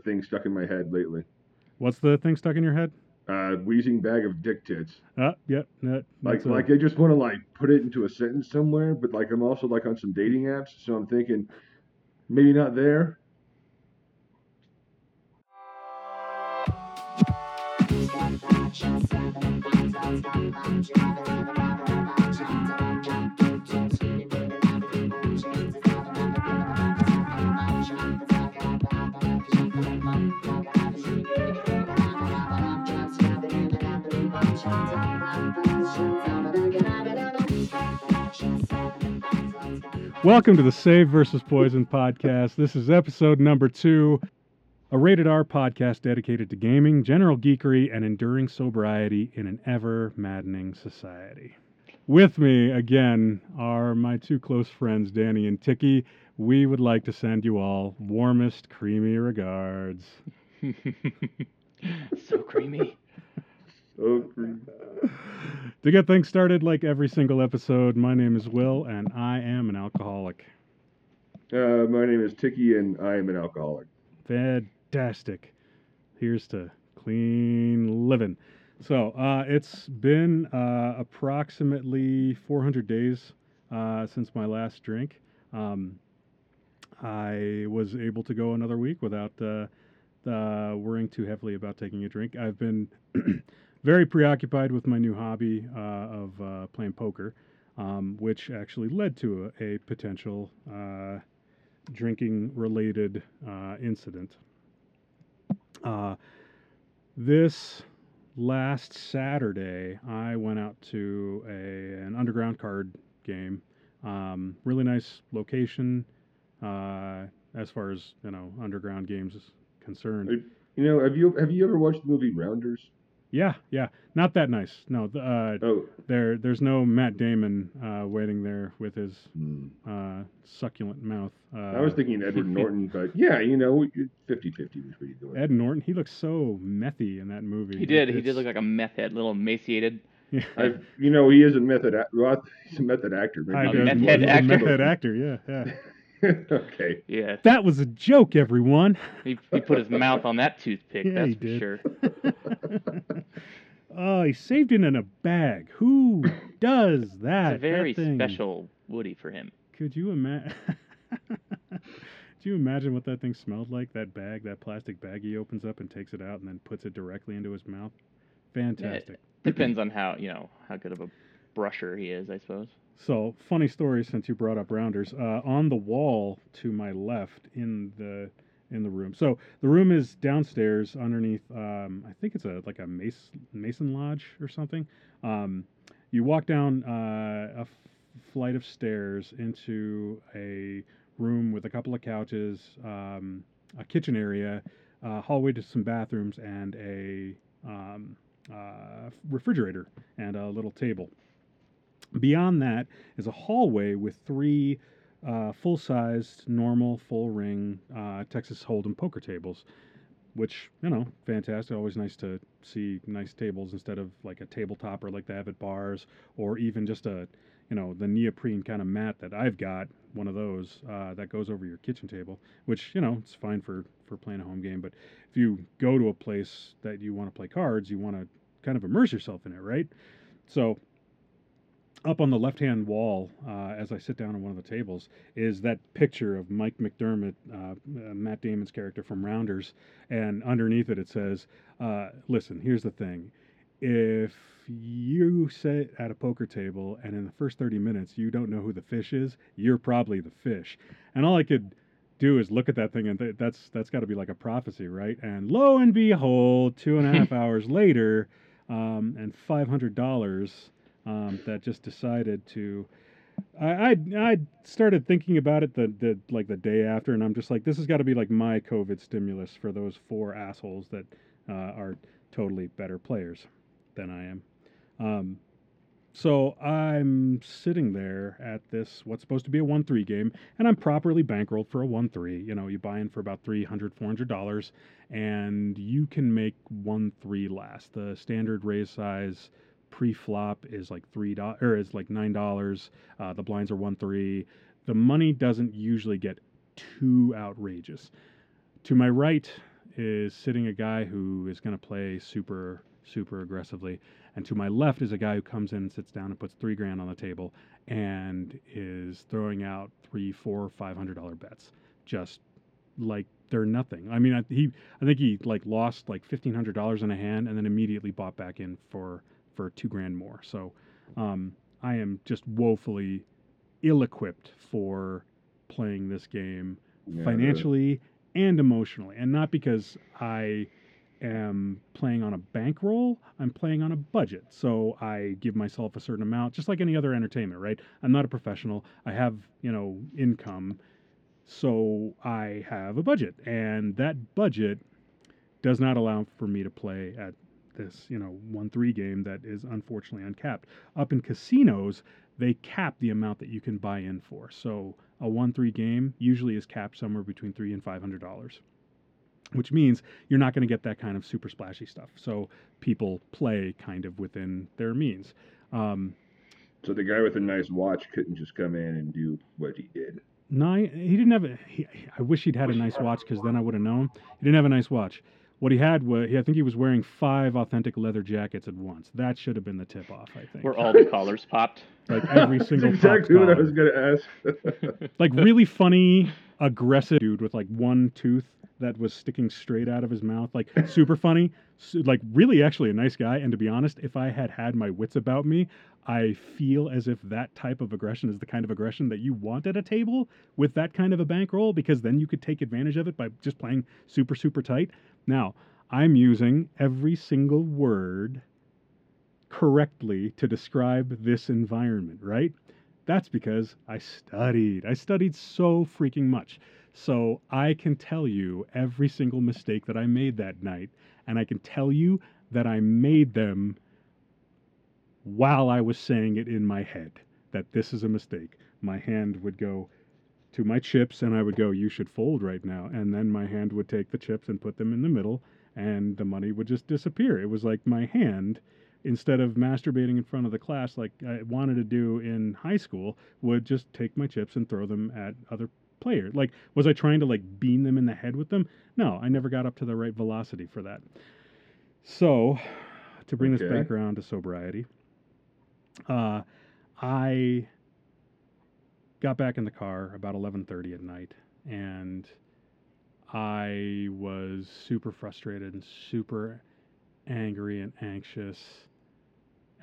thing stuck in my head lately. What's the thing stuck in your head? Uh, wheezing bag of dick tits. Uh, yep. That, Like, that's a- like I just want to like put it into a sentence somewhere, but like I'm also like on some dating apps, so I'm thinking maybe not there. Welcome to the Save versus Poison podcast. This is episode number two, a rated R podcast dedicated to gaming, general geekery, and enduring sobriety in an ever maddening society. With me again are my two close friends, Danny and Tiki. We would like to send you all warmest, creamy regards. so creamy. To get things started, like every single episode, my name is Will, and I am an alcoholic. uh, my name is Tiki, and I am an alcoholic. Fantastic. Here's to clean living. So uh, it's been uh, approximately 400 days uh, since my last drink. Um, I was able to go another week without uh, uh, worrying too heavily about taking a drink. I've been very preoccupied with my new hobby uh, of uh, playing poker, um, which actually led to a, a potential uh, drinking related uh, incident. Uh, this last Saturday, I went out to a, an underground card game. Um, really nice location uh, as far as you know underground games is concerned. You know, have you have you ever watched the movie Rounders? Yeah, yeah, not that nice. No, uh, Oh, there there's no Matt Damon uh, waiting there with his hmm. uh, succulent mouth. Uh, I was thinking Edward Norton, but yeah, you know, 50-50 was what you doing. Ed Norton. He looks so methy in that movie. He did. He did look like a meth head, little emaciated. Yeah. I, you know, he is a method. Well, he's a method actor. Maybe I A do. meth He's head a actor. meth head actor. Yeah, yeah. okay. Yeah. That was a joke, everyone. He, he put his mouth on that toothpick. Yeah, that's he for sure. oh, he saved it in a bag. Who does that? It's a very That special Woody for him. Could you imagine? Do you imagine what that thing smelled like? That bag, that plastic bag he opens up and takes it out and then puts it directly into his mouth. Fantastic. Depends on how you know how good of a brusher he is, I suppose. So, funny story since you brought up rounders. Uh, on the wall to my left in the in the room. So the room is downstairs underneath. Um, I think it's a like a mason mason lodge or something. Um, you walk down uh, a f- flight of stairs into a room with a couple of couches, um, a kitchen area, uh, hallway to some bathrooms, and a um, uh, refrigerator and a little table. Beyond that is a hallway with three uh, full-sized, normal, full-ring uh, Texas Hold'em poker tables, which you know, fantastic. Always nice to see nice tables instead of like a tabletop or like they have at bars, or even just a, you know, the neoprene kind of mat that I've got, one of those uh, that goes over your kitchen table, which you know, it's fine for for playing a home game. But if you go to a place that you want to play cards, you want to kind of immerse yourself in it, right? So up on the left hand wall, uh, as I sit down on one of the tables, is that picture of Mike McDermott, uh, uh, Matt Damon's character from Rounders. And underneath it, it says, uh, Listen, here's the thing. If you sit at a poker table and in the first 30 minutes you don't know who the fish is, you're probably the fish. And all I could do is look at that thing and th- that's that's got to be like a prophecy, right? And lo and behold, two and a half hours later, um, and five hundred dollars um, that just decided to. I, I I started thinking about it the, the like the day after, and I'm just like, this has got to be like my COVID stimulus for those four assholes that uh, are totally better players than I am. Um, so I'm sitting there at this what's supposed to be a one three game, and I'm properly bankrolled for a one three. You know, you buy in for about 300 400 dollars, and you can make one three last. The standard raise size pre-flop is like three dollars or is like nine dollars. Uh, the blinds are one three. The money doesn't usually get too outrageous. To my right is sitting a guy who is going to play super super aggressively, and to my left is a guy who comes in and sits down and puts three grand on the table and is throwing out three, four, five hundred dollar bets, just like they're nothing. I mean, I, he I think he like lost like fifteen hundred dollars in a hand and then immediately bought back in for for two grand more. So um, I am just woefully ill-equipped for playing this game Yeah, financially and emotionally, and not because I am playing on a bankroll. I'm playing on a budget, so I give myself a certain amount, just like any other entertainment, right? I'm not a professional. I have you know income, so I have a budget, and that budget does not allow for me to play at this you know one three game that is unfortunately uncapped. Up in casinos, they cap the amount that you can buy in for. So a one three game usually is capped somewhere between three and five hundred dollars, which means you're not going to get that kind of super splashy stuff. So people play kind of within their means. Um, So the guy with a nice watch couldn't just come in and do what he did. Nine. He didn't have a. He, I wish he'd had a nice watch because then I would have known. He didn't have a nice watch. What he had was, he, I think he was wearing five authentic leather jackets at once. That should have been the tip off. I think. Were all the collars popped? like every That's single exactly popped what I was gonna ask. like really funny, aggressive dude with like one tooth that was sticking straight out of his mouth, like super funny, su- like really actually a nice guy. And to be honest, if I had had my wits about me, I feel as if that type of aggression is the kind of aggression that you want at a table with that kind of a bankroll, because then you could take advantage of it by just playing super super tight. Now I'm using every single word correctly to describe this environment, right? That's because I studied. I studied so freaking much. So I can tell you every single mistake that I made that night. And I can tell you that I made them while I was saying it in my head that this is a mistake. My hand would go to my chips and I would go, You should fold right now. And then my hand would take the chips and put them in the middle and the money would just disappear. It was like my hand instead of masturbating in front of the class like I wanted to do in high school, would just take my chips and throw them at other players. Like, was I trying to like bean them in the head with them? No, I never got up to the right velocity for that. So, to bring this back around to sobriety, uh, I got back in the car about 11:30 at night, and I was super frustrated and super angry and anxious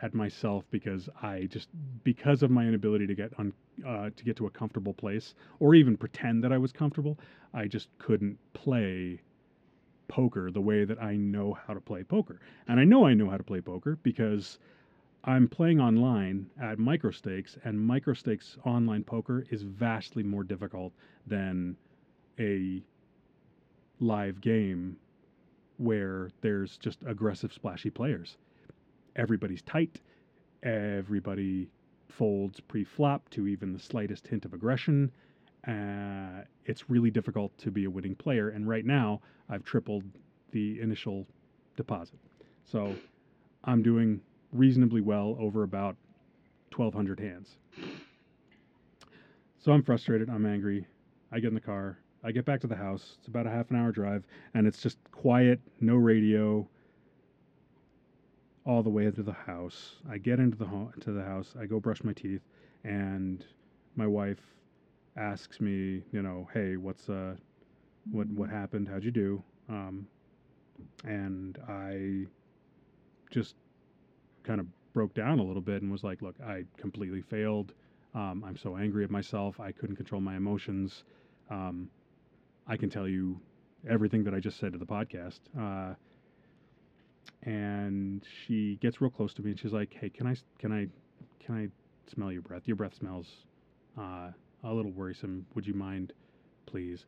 at myself because I just because of my inability to get un, uh, to get to a comfortable place or even pretend that I was comfortable, I just couldn't play poker the way that I know how to play poker. And I know I know how to play poker because I'm playing online at microstakes and microstakes online poker is vastly more difficult than a live game where there's just aggressive splashy players everybody's tight. Everybody folds pre-flop to even the slightest hint of aggression. Uh, it's really difficult to be a winning player. And right now, I've tripled the initial deposit, so I'm doing reasonably well over about 1,200 hands. So I'm frustrated. I'm angry. I get in the car. I get back to the house. It's about a half an hour drive, and it's just quiet, no radio, all the way to the house. I get into the home to the house. I go brush my teeth, and my wife asks me, you know, hey, what's uh, what what happened? How'd you do? Um, and I just kind of broke down a little bit and was like, look, I completely failed. Um, I'm so angry at myself. I couldn't control my emotions. Um, I can tell you everything that I just said to the podcast. Uh, and she gets real close to me and she's like, "Hey, can I can I can I smell your breath? Your breath smells uh, a little worrisome. Would you mind, please?"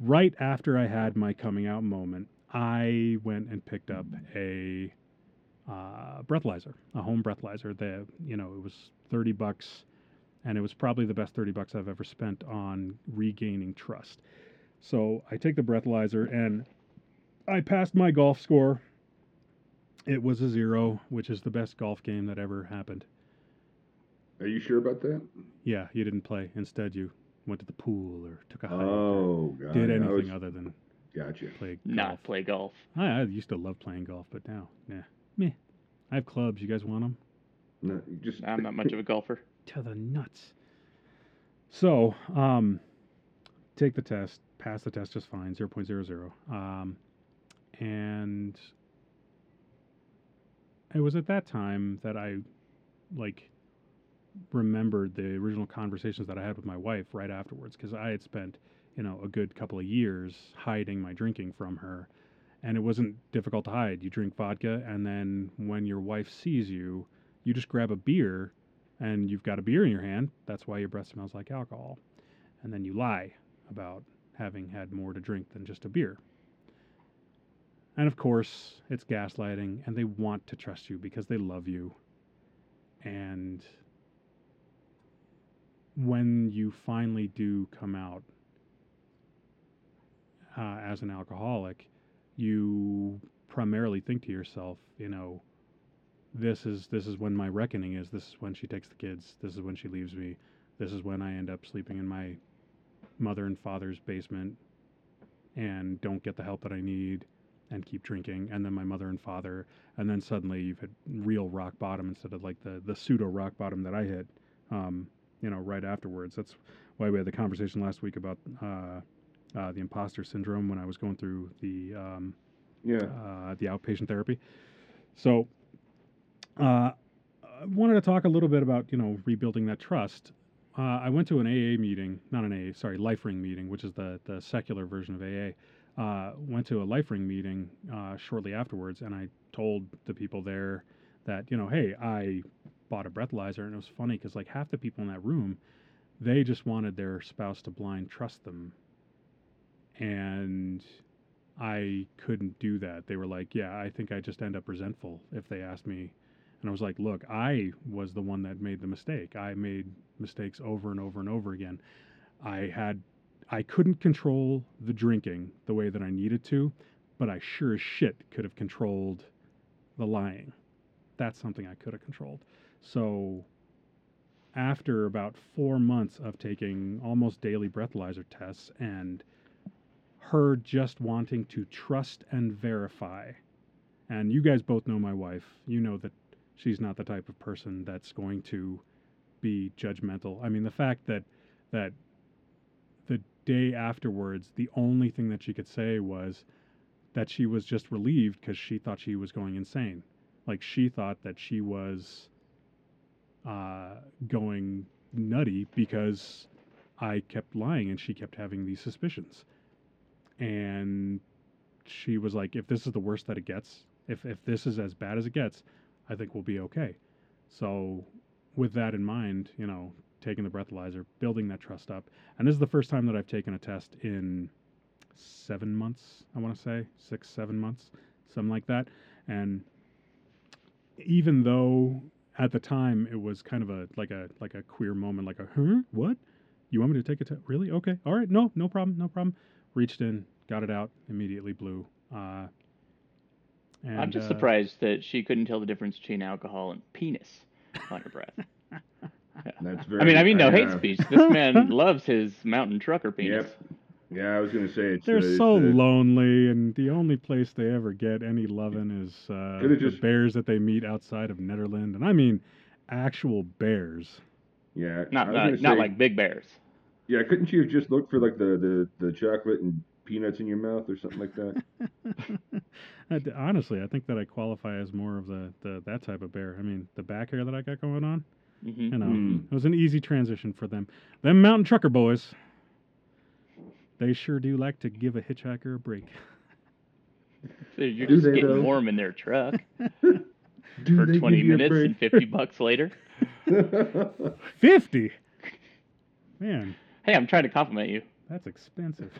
Right after I had my coming out moment, I went and picked up a uh, breathalyzer, a home breathalyzer. The you know it was thirty bucks, and it was probably the best thirty bucks I've ever spent on regaining trust. So I take the breathalyzer and I passed my golf score. It was a zero, which is the best golf game that ever happened. Are you sure about that? Yeah, you didn't play. Instead, you went to the pool or took a hike Oh, God. did anything was, other than Gotcha. play golf. Not play golf. I, I used to love playing golf, but now, nah, meh. I have clubs. You guys want them? No, you just I'm not much of a golfer. To the nuts. So, um, take the test, pass the test just fine, 0.00. Um, and it was at that time that I, like, remembered the original conversations that I had with my wife right afterwards because I had spent, you know, a good couple of years hiding my drinking from her. And it wasn't difficult to hide. You drink vodka, and then when your wife sees you, you just grab a beer and you've got a beer in your hand. That's why your breath smells like alcohol. And then you lie about having had more to drink than just a beer. And of course, it's gaslighting, and they want to trust you because they love you. And when you finally do come out uh, as an alcoholic, you primarily think to yourself, you know, this is this is when my reckoning is. This is when she takes the kids. This is when she leaves me. This is when I end up sleeping in my mother and father's basement and don't get the help that I need and keep drinking and then my mother and father and then suddenly you've hit real rock bottom instead of like the the pseudo rock bottom that I hit um, you know right afterwards that's why we had the conversation last week about uh, uh, the imposter syndrome when I was going through the um, yeah. uh, the outpatient therapy. So, uh, I wanted to talk a little bit about you know rebuilding that trust. Uh, I went to an AA meeting, not an AA, sorry, LifeRing meeting, which is the the secular version of AA. Uh, went to a LifeRing meeting uh, shortly afterwards, and I told the people there that you know, hey, I bought a breathalyzer, and it was funny because like half the people in that room, they just wanted their spouse to blind trust them, and I couldn't do that. They were like, "Yeah, I think I just end up resentful if they ask me." And I was like, "Look, I was the one that made the mistake. I made mistakes over and over and over again. I had I couldn't control the drinking the way that I needed to, but I sure as shit could have controlled the lying. That's something I could have controlled." So after about 4 months of taking almost daily breathalyzer tests and her just wanting to trust and verify. And you guys both know my wife. You know that she's not the type of person that's going to be judgmental. I mean, the fact that that the day afterwards, the only thing that she could say was that she was just relieved because she thought she was going insane. Like she thought that she was uh, going nutty because I kept lying and she kept having these suspicions and she was like, "If this is the worst that it gets, if if this is as bad as it gets, I think we'll be okay." So, with that in mind, you know, taking the breathalyzer, building that trust up, and this is the first time that I've taken a test in seven months. I want to say six, seven months, something like that, and even though at the time it was kind of a like a like a queer moment, like a huh, what? You want me to take a test? Really? Okay, all right, no, no problem, no problem reached in, got it out, immediately blew. Uh, and, I'm just uh, surprised that she couldn't tell the difference between alcohol and penis on her breath. That's very. I mean, I mean, no hate uh, speech. This man loves his mountain trucker penis. Yep. Yeah, I was gonna say it's. They're the, so the- lonely, and the only place they ever get any loving is uh, Could've the just- bears that they meet outside of Nederland, and I mean actual bears. Yeah, Not I was not, gonna not like big bears. Yeah, couldn't you have just looked for like the, the, the chocolate and peanuts in your mouth or something like that? I d- Honestly, I think that I qualify as more of the, the that type of bear. I mean, the back hair that I got going on, hmm you know, Hmm. it was an easy transition for them. Them mountain trucker boys, they sure do like to give a hitchhiker a break. So you're Do just getting though? warm in their truck Do for 20 give you a minutes and 50 bucks later. Fifty, man, Hey, I'm trying to compliment you. that's expensive.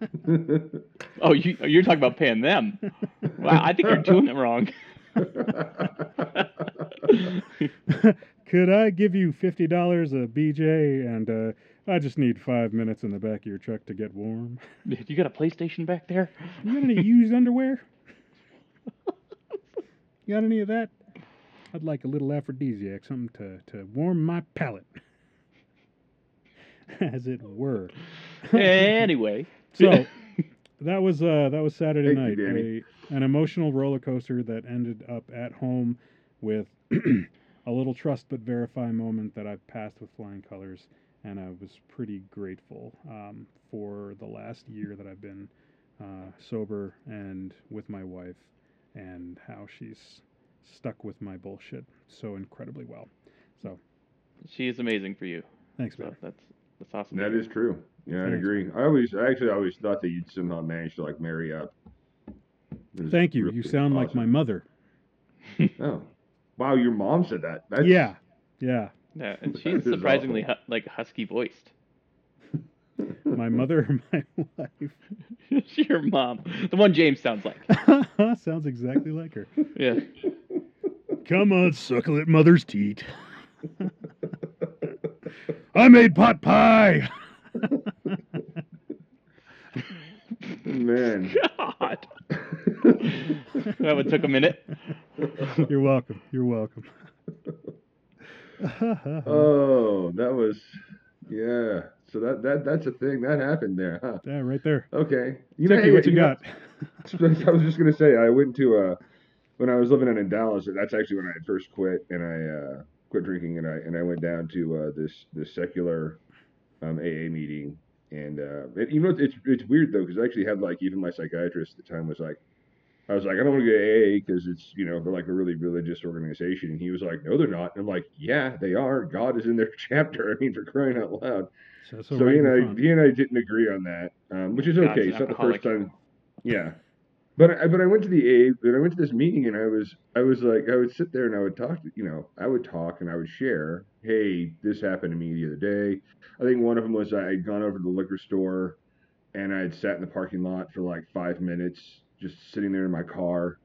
Oh, you you're talking about paying them. Wow, I think you're doing it wrong. Could I give you fifty dollars a BJ and uh, I just need five minutes in the back of your truck to get warm? You got a PlayStation back there? You got any used underwear? You got any of that? I'd like a little aphrodisiac, something to, to warm my palate, as it were. anyway. So, that was uh that was Saturday Thank night. you, Danny. A, an emotional roller coaster that ended up at home with a little trust but verify moment that I've passed with flying colors, and I was pretty grateful um, for the last year that I've been uh, sober and with my wife, and how she's stuck with my bullshit so incredibly well. So She is amazing for you. thanks, So man. that's that's awesome. That is true. Yeah, I agree. I always, I actually always thought that you'd somehow manage to like marry up. Thank you. really You sound like my mother. Oh, wow! Your mom said that. That's, Yeah, yeah. Yeah, and she's surprisingly awesome. hu- like husky voiced. My mother or my wife. Your mom, the one James sounds like. Sounds exactly like her. Yeah. Come on, suckle at mother's teat. I made pot pie. Man. God. That one took a minute. You're welcome. You're welcome. oh, that was, yeah. So that that that's a thing that happened there, huh? yeah, right there. Okay. You know, what you know, got? I was just gonna say I went to uh when I was living in Dallas. That's actually when I had first quit and I uh, quit drinking and I and I went down to uh, this this secular um, AA meeting. And uh, it, you know it's it's weird though because I actually had like even my psychiatrist at the time was like I was like I don't want to go to AA because it's you know they're like a really religious organization. And he was like no they're not. And I'm like yeah they are. God is in their chapter. I mean for crying out loud. So, so, right he and I, front. he and I didn't agree on that, um, which is God's okay. an It's not the first time. Yeah, but I, but I went to the A, but I went to this meeting and I was I was like I would sit there and I would talk, to, you know, I would talk and I would share. Hey, this happened to me the other day. I think one of them was I had gone over to the liquor store and I had sat in the parking lot for like five minutes, just sitting there in my car,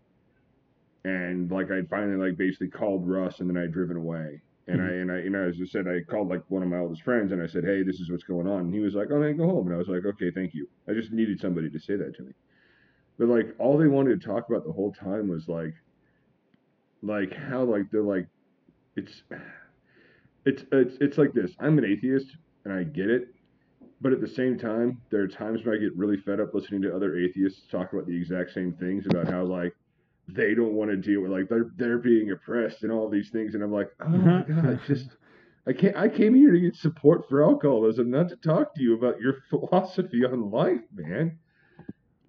and like I'd finally like basically called Russ and then I'd driven away. And I mm-hmm. and I you know as I said I called like one of my oldest friends and I said hey this is what's going on and he was like oh man go home and I was like okay thank you I just needed somebody to say that to me but like all they wanted to talk about the whole time was like like how like they're like it's it's it's it's like this. I'm an atheist and I get it. But at the same time there are times when I get really fed up listening to other atheists talk about the exact same things about how like they don't want to deal with like they're they're being oppressed and all these things and I'm like oh my uh-huh. god just I can't I came here to get support for alcoholism not to talk to you about your philosophy on life man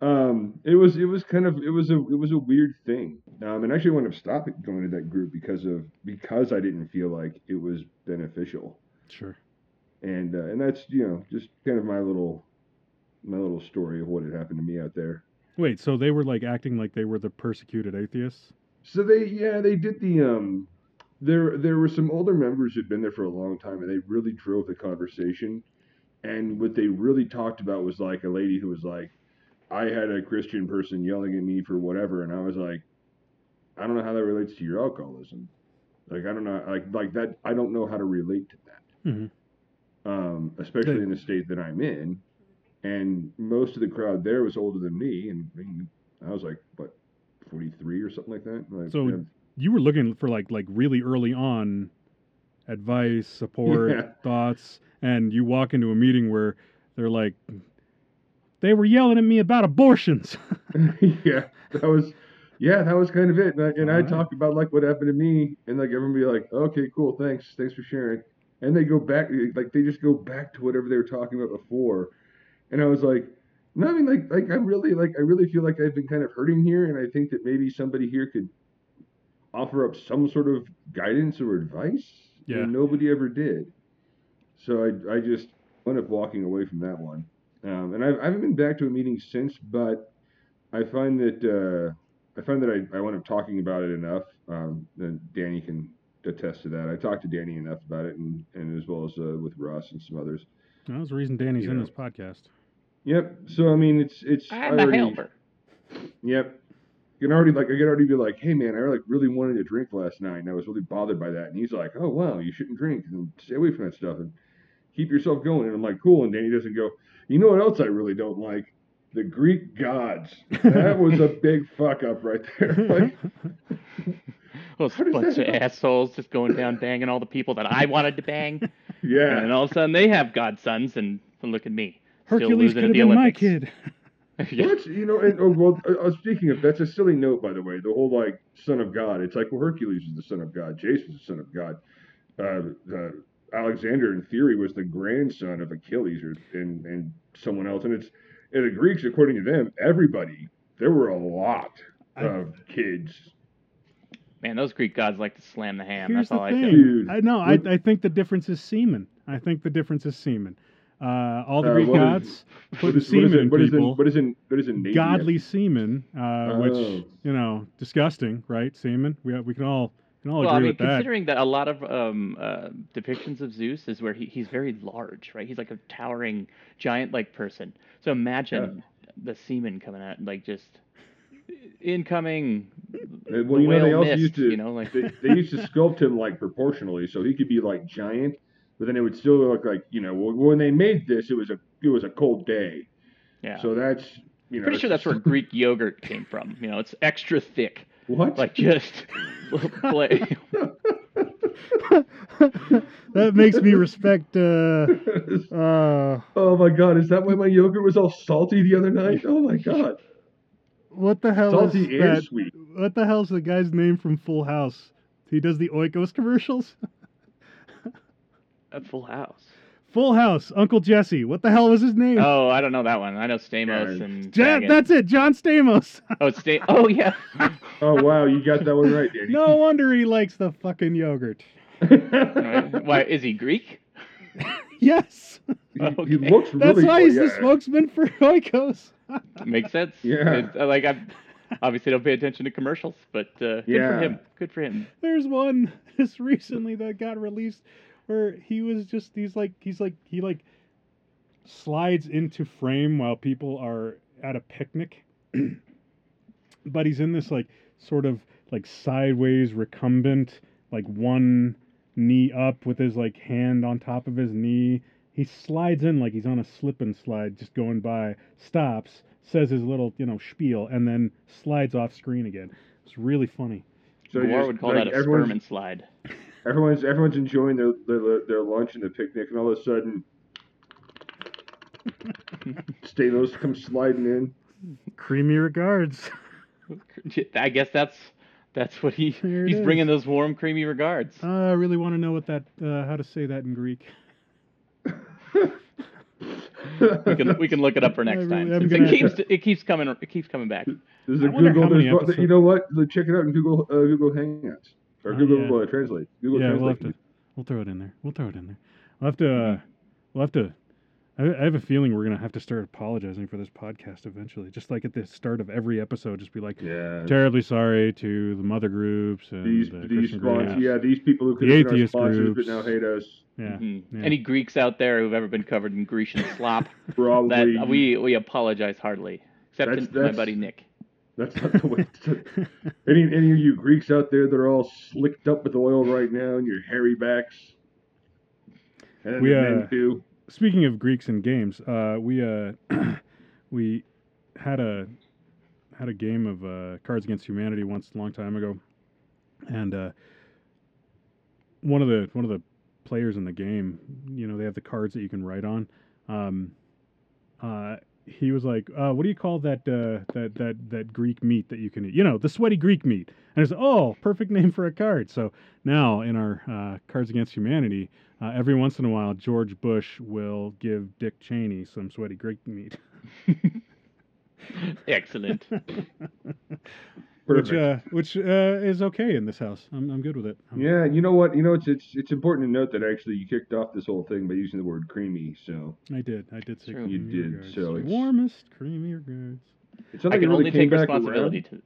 um it was it was kind of it was a it was a weird thing um and actually I wound up stopping going to that group because of because I didn't feel like it was beneficial Sure. and uh, and that's you know just kind of my little my little story of what had happened to me out there Wait, so they were like acting like they were the persecuted atheists? So they yeah they did the um there there were some older members who'd been there for a long time and they really drove the conversation and what they really talked about was like a lady who was like I had a Christian person yelling at me for whatever and I was like I don't know how that relates to your alcoholism. Like I don't know like like that I don't know how to relate to that. Mhm. um especially in the state that I'm in. And most of the crowd there was older than me and I, I was like what 43 or something like that? Like, So yeah, You were looking for like like really early on advice, support, Yeah. thoughts, and you walk into a meeting where they're like they were yelling at me about abortions. yeah, that was, yeah, that was kind of it. And I, and I Alright. talk about like what happened to me, and like everyone be like, okay, cool, thanks, thanks for sharing. And they go back, like they just go back to whatever they were talking about before. And I was like, no, I mean, like, like I'm really, like, I really feel like I've been kind of hurting here, and I think that maybe somebody here could offer up some sort of guidance or advice. Yeah. And nobody ever did. So I, I just wound up walking away from that one. Um, and I've, I haven't been back to a meeting since, but I find that uh, I find that I, I wound up talking about it enough. Um, and Danny can attest to that. I talked to Danny enough about it, and, and as well as uh, with Russ and some others. That was the reason Danny's in this podcast. Yep. So I mean, it's it's I I'm a helper. Yep. You can already like I can already be like, hey man, I like really wanted to drink last night, and I was really bothered by that. And he's like, oh wow, you shouldn't drink and stay away from that stuff and keep yourself going. And I'm like, cool. And Danny doesn't go. You know what else I really don't like? The Greek gods. That was a big fuck up right there. Like, Those bunch of assholes just going down banging all the people that I wanted to bang. Yeah. And all of a sudden they have godsons and, and look at me. Still Hercules losing could at have the been my kid. Yeah. What you know? And oh, well, uh, uh, speaking of that's a silly note, by the way. The whole like son of God. It's like well, Hercules is the son of God. Jason is the son of God. Uh, uh, Alexander, in theory, was the grandson of Achilles or and and someone else. And it's and the Greeks, according to them, everybody. There were a lot I- of kids. Man, those Greek gods like to slam the ham. Here's That's all the I thing. say. Dude, I know. I, I think the difference is semen. I think the difference is semen. Uh, all the Uh, Greek what is- gods What put is, what semen is in in, what is in people. what is in what is in godly semen, uh, which Oh. you know, disgusting, right? Semen. We we can all can all Well, agree I mean, with that. considering that a lot of um, uh, depictions of Zeus is where he, he's very large, right? He's like a towering, giant-like person. So imagine the semen coming out, like just incoming. Well, the you know they also mist, used to you know, like they, they used to sculpt him like proportionally, so he could be like giant, but then it would still look like you know when they made this, it was a it was a cold day, yeah. so that's you know Pretty sure that's where Greek yogurt came from. You know, it's extra thick, what like just play. that makes me respect. Uh, uh, oh my god, is that why my yogurt was all salty the other night? Oh my god, what the hell salty is and that? sweet. What the hell's the guy's name from Full House? He does the Oikos commercials. At Full House. Full House, Uncle Jesse. What the hell was his name? Oh, I don't know that one. I know Stamos Yeah. and. Ja- that's it, John Stamos. Oh, it's Sta- Oh yeah. Oh wow, you got that one right, Danny. no wonder he likes the fucking yogurt. Why is he Greek? Yes, he, he Okay. looks that's why he's the spokesman for Oikos. Makes sense. Yeah. It's, uh, like I obviously don't pay attention to commercials, but uh, good Yeah. for him. Good for him. There's one just recently that got released where he was just he's like he's like he like slides into frame while people are at a picnic. but he's in this like sort of like sideways recumbent, like one knee up with his like hand on top of his knee. He slides in like he's on a slip and slide, just going by, stops, says his little, you know, spiel, and then slides off screen again. It's really funny. So War would call like, that a everyone's- sperm and slide. Everyone's everyone's enjoying their, their their lunch and the picnic, and all of a sudden, Stamos comes sliding in. Creamy regards. I guess that's that's what he There he's bringing those warm, creamy regards. Uh, I really want to know what that, uh, how to say that in Greek. We can we can look it up for next I time. really- I'm since gonna it keeps it keeps coming it keeps coming back. There's a I Google. There's, you know what? Check it out in Google uh, Google Hangouts or Oh, Google yeah. uh, Translate. Google yeah, Translate. we'll have to, we'll throw it in there. We'll throw it in there. We'll have to, uh, we'll have to. I, I have a feeling we're gonna have to start apologizing for this podcast eventually. Just like at the start of every episode, just be like, Yeah. terribly sorry to the mother groups and These the these sponsors, groups. yeah, these people who could The have been our atheist sponsors but now hate us. Yeah. Mhm. yeah. Any Greeks out there who've ever been covered in Grecian slop, Probably. that we we apologize heartily. Except That's- to my buddy Nick. That's not the way. To, any any of you Greeks out there that are all slicked up with oil right now and your hairy backs. And We, uh, too. Speaking of Greeks and games, uh, we uh, we had a had a game of uh, Cards Against Humanity once a long time ago, and uh, one of the one of the players in the game, you know, they have the cards that you can write on. Um, uh, he was like, uh, "What do you call that uh, that that that Greek meat that you can eat? You know, the sweaty Greek meat." And I said, "Oh, perfect name for a card." So now in our uh, Cards Against Humanity, uh, every once in a while, George Bush will give Dick Cheney some sweaty Greek meat, Excellent. which uh, which uh, is okay in this house. I'm, I'm good with it. I'm- yeah, you know what? You know it's it's it's important to note that actually you kicked off this whole thing by using the word creamy. So I did. I did say True. You did, regards. so it's- warmest creamy regards. it's not I like can it really only came take back responsibility around. to.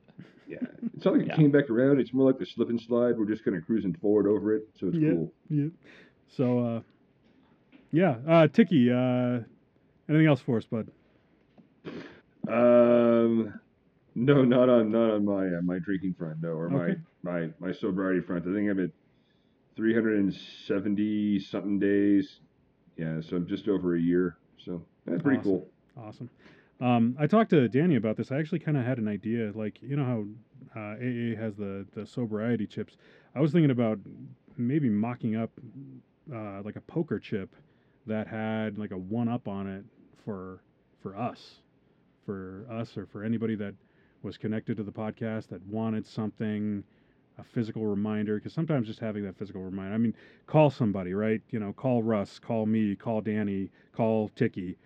Yeah, it's not like Yeah. it came back around. It's more like the slip and slide. We're just kind of cruising forward over it, so it's Yeah. cool. Yeah. So uh, yeah, uh, Tiki. Uh, anything else for us, bud? Um, no, not on not on my uh, my drinking front, no, or Okay. my my my sobriety front. I think I'm at 370 something days. Yeah, so I'm just over a year. So that's pretty Awesome. cool. Awesome. Um, I talked to Danny about this. I actually kind of had an idea. Like, you know how uh, AA has the, the sobriety chips? I was thinking about maybe mocking up uh, like a poker chip that had like a one up on it for for us, for us or for anybody that was connected to the podcast that wanted something, a physical reminder, because sometimes just having that physical reminder, I mean, call somebody, right? You know, call Russ, call me, call Danny, call Tiki.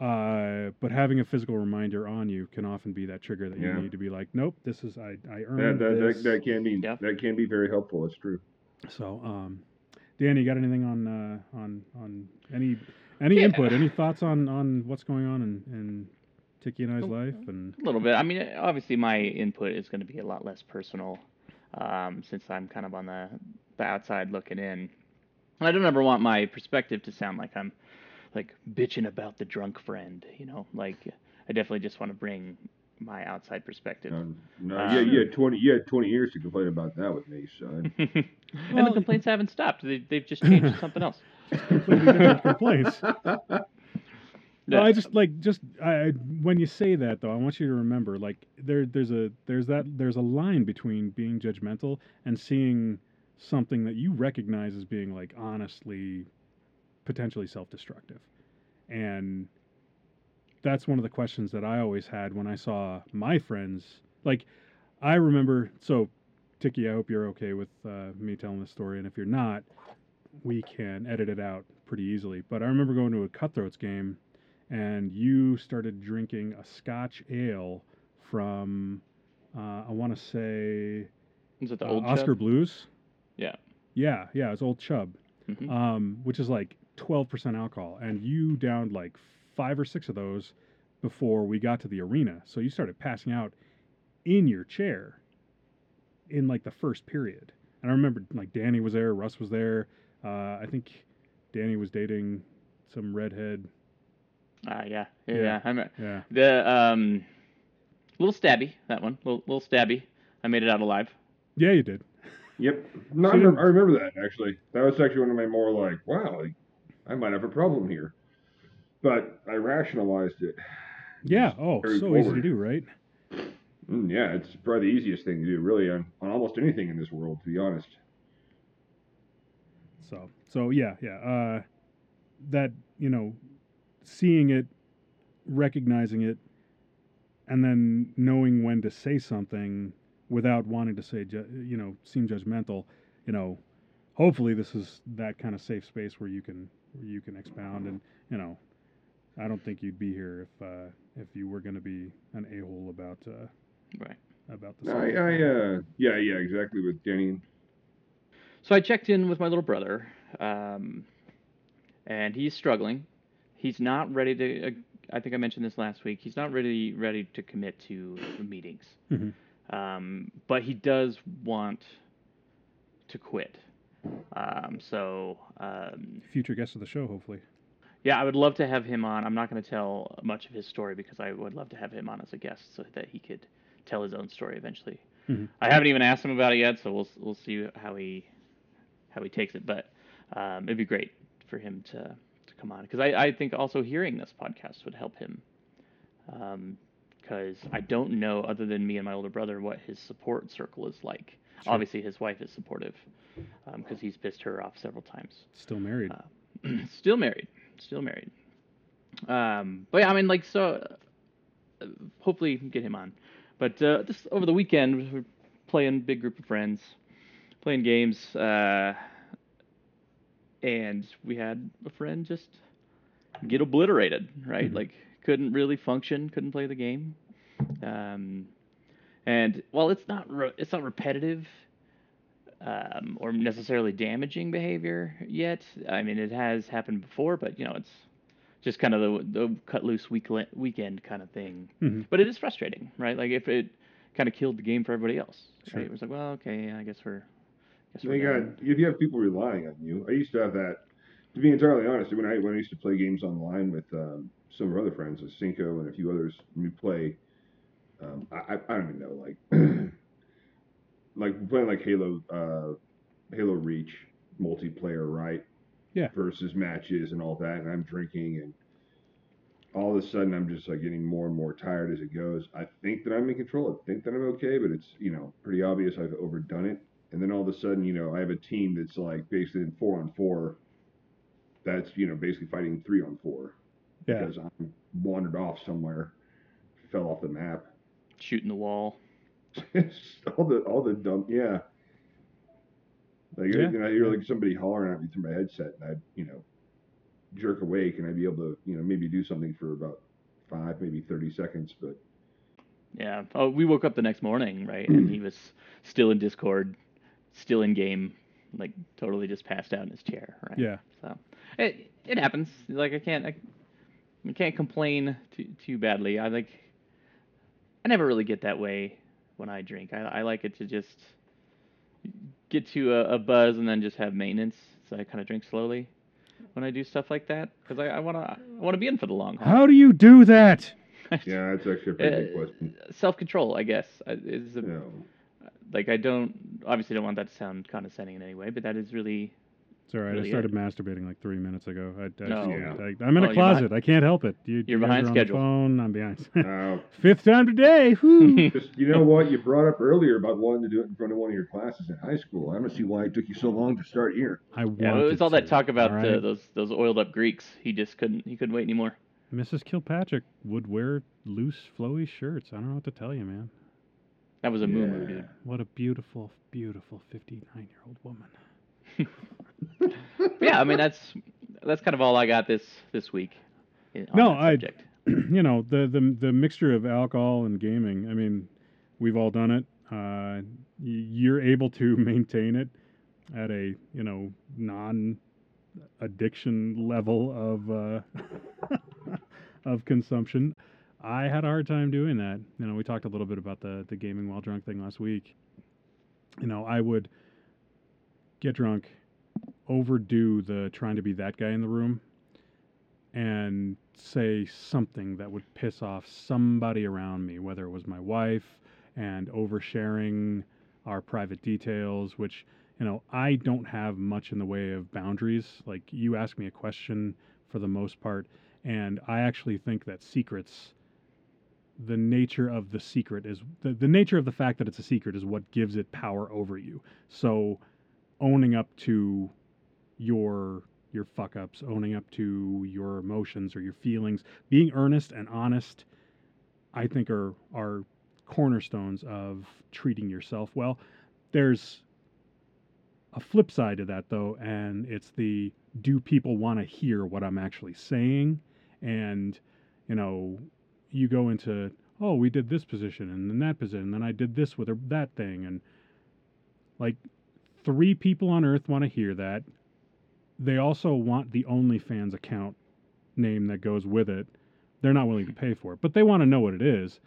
Uh, but having a physical reminder on you can often be that trigger that you Yeah. need to be like, nope, this is I I That, earned that, this. that, that can be Yeah. that can be very helpful. That's true. So, um, Danny, you got anything on uh, on on any any Yeah. input, any thoughts on on what's going on in, in Tiki and I's life? And A little bit. I mean, obviously, my input is going to be a lot less personal, um, since I'm kind of on the the outside looking in. And I don't ever want my perspective to sound like I'm like bitching about the drunk friend. You know, like I definitely just want to bring my outside perspective. Um, no, Uh, yeah, you had twenty, you had twenty years to complain about that with me, son. and Well- the complaints haven't stopped. They, they've just changed to something else. completely different complaints. No, I just like just I when you say that though, I want you to remember like there there's a there's that there's a line between being judgmental and seeing something that you recognize as being like honestly potentially self-destructive. And that's one of the questions that I always had when I saw my friends like I remember so Tiki, I hope you're okay with uh, me telling this story and if you're not, we can edit it out pretty easily. But I remember going to a Cutthroats game and you started drinking a Scotch ale from, uh, I want to say, Is it the uh, old Oskar? Blues. Yeah. Yeah, yeah, it's Old Chub, Mhm. um, which is like 12% alcohol. And you downed like five or six of those before we got to the arena. So you started passing out in your chair in like the first period. And I remember like Danny was there, Russ was there. Uh, I think Danny was dating some redhead. Ah, yeah, yeah, Yeah. yeah. I'm a- Yeah. the um, little stabby. That one, little, little stabby. I made it out alive. Yeah, you did. Yep. No, I So you remember, I remember that actually. That was actually one of my more like, wow, like, I might have a problem here. But I rationalized it. Yeah. Oh, Carry so easy to do, right? Mm, yeah, it's probably the easiest thing to do, really, on, on almost anything in this world, to be honest. So, so yeah, yeah. Uh, that you know, seeing it, recognizing it, and then knowing when to say something without wanting to say, ju- you know, seem judgmental. You know, hopefully this is that kind of safe space where you can where you can expound and you know, I don't think you'd be here if uh, if you were going to be an a hole about uh, Right. about the I. I, uh, yeah, yeah, exactly with Danny. So I checked in with my little brother, um, and he's struggling. He's not ready to. Uh, I think I mentioned this last week. He's not really ready to commit to meetings, Mhm. um, but he does want to quit. Um, so um, Future guest of the show, hopefully. yeah, I would love to have him on. I'm not going to tell much of his story because I would love to have him on as a guest so that he could tell his own story eventually. Mhm. I haven't even asked him about it yet, so we'll we'll see how he how he takes it. But um, it'd be great for him to come on because I, I think also hearing this podcast would help him. Because I don't know, other than me and my older brother, what his support circle is like. Sure. Obviously, his wife is supportive because he's pissed her off several times. Still married. Uh, still married. Still married. Um, but yeah, I mean, like, so uh, hopefully get him on. But uh, just over the weekend, we were playing big group of friends, playing games, uh, and we had a friend just get obliterated, right? Mhm. Like, couldn't really function, couldn't play the game. Um, and while it's not re- it's not repetitive um, or necessarily damaging behavior yet. I mean, it has happened before, but you know, it's just kind of the the cut loose week weekend kind of thing. Mhm. But it is frustrating, right? Like if it kind of killed the game for everybody else. Sure. Right? It was like, well, okay, I guess we're. Guess You we're got if you have people relying on you. I used to have that. To be entirely honest, when I when I used to play games online with um, some of our other friends, like Cinco and a few others, we play, um, I, I I don't even know like like playing like Halo uh, Halo Reach multiplayer, right? Yeah. Versus matches and all that, and I'm drinking and. All of a sudden, I'm just like getting more and more tired as it goes. I think that I'm in control. I think that I'm okay, but it's you know pretty obvious I've overdone it. And then all of a sudden, you know, I have a team that's like basically in four on four. That's you know basically fighting three on four Yeah. because I'm wandered off somewhere. fell off the map. Shooting the wall. all the all the dumb yeah. Like Yeah. you know, I hear like somebody hollering at me through my headset, and I'd you know jerk awake, and I'd be able to you know maybe do something for about five, maybe thirty seconds, but Yeah. Oh, we woke up the next morning, right? And he was still in Discord, still in game, like totally just passed out in his chair, right? Yeah. So it it happens. Like I can't I, I can't complain too too badly. I like I never really get that way when I drink. I I like it to just get to a, a buzz and then just have maintenance. So I kind of drink slowly when I do stuff like that because I, I wanna I wanna be in for the long haul. How do you do that? yeah, that's actually a pretty big Uh, question. Self control, I guess, uh, is a, You know, like I don't obviously don't want that to sound condescending in any way, but that is really It's all right. Really I started masturbating like three minutes ago. I, I, No. I, am in Oh, a closet. behind- I can't help it. You, you're behind are on schedule. The phone. I'm behind. uh, Fifth time today. Just you know what you brought up earlier about wanting to do it in front of one of your classes in high school. I don't see why it took you so long to start here. I yeah. It was all that talk about all the, those those oiled up Greeks. He just couldn't he couldn't wait anymore. Mrs. Kilpatrick would wear loose, flowy shirts. I don't know what to tell you, man. That was a moo moo, dude. What a beautiful, beautiful 59 year old woman. Yeah, I mean that's that's kind of all I got this this week. on No, I- you know the, the the mixture of alcohol and gaming. I mean, we've all done it. Uh, you're able to maintain it at a you know non addiction level of uh, of consumption. I had a hard time doing that. You know, we talked a little bit about the the gaming while drunk thing last week. You know, I would get drunk, overdo the trying to be that guy in the room, and say something that would piss off somebody around me, whether it was my wife and oversharing our private details, which, you know, I don't have much in the way of boundaries. Like, you ask me a question for the most part, and I actually think that secrets, the nature of the secret is the, the nature of the fact that it's a secret is what gives it power over you. So, owning up to your your fuck ups, owning up to your emotions or your feelings, being earnest and honest, I think are are cornerstones of treating yourself well. There's a flip side to that though, and it's the do people want to hear what I'm actually saying? And you know, you go into oh, we did this position and then that position, and then I did this with that thing, and like three people on earth want to hear that they also want the OnlyFans account name that goes with it. They're not willing to pay for it, but they want to know what it is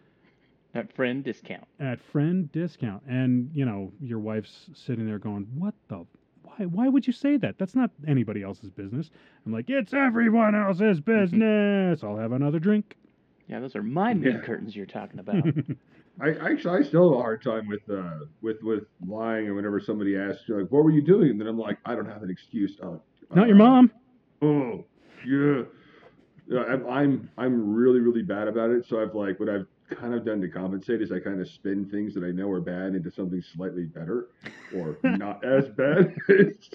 At friend discount. at friend discount. And you know, your wife's sitting there going, "What the? Why? Why would you say that? That's not anybody else's business." I'm like, "It's everyone else's mm-hmm. business." I'll have another drink. Yeah, those are my meat Yeah. curtains you're talking about. I I actually I still have a hard time with uh with with lying or whenever somebody asks you like what were you doing and then I'm like I don't have an excuse. Uh, not your mom. Oh yeah. Yeah, I'm, I'm I'm really really bad about it. So I've like what I've kind of done to compensate is I kind of spin things that I know are bad into something slightly better or not as bad. It's,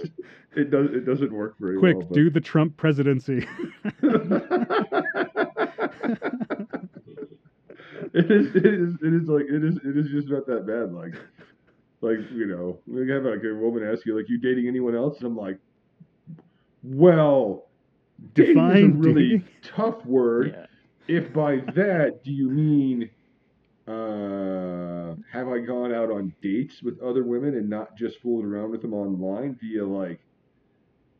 it does it doesn't work very Quick, well. but- do the Trump presidency. it is it is it is like it is it is just not that bad like like you know we have like a woman ask you like you dating anyone else and i'm like well dating is a Define really dating. tough word yeah. if by that do you mean uh have i gone out on dates with other women and not just fooled around with them online via like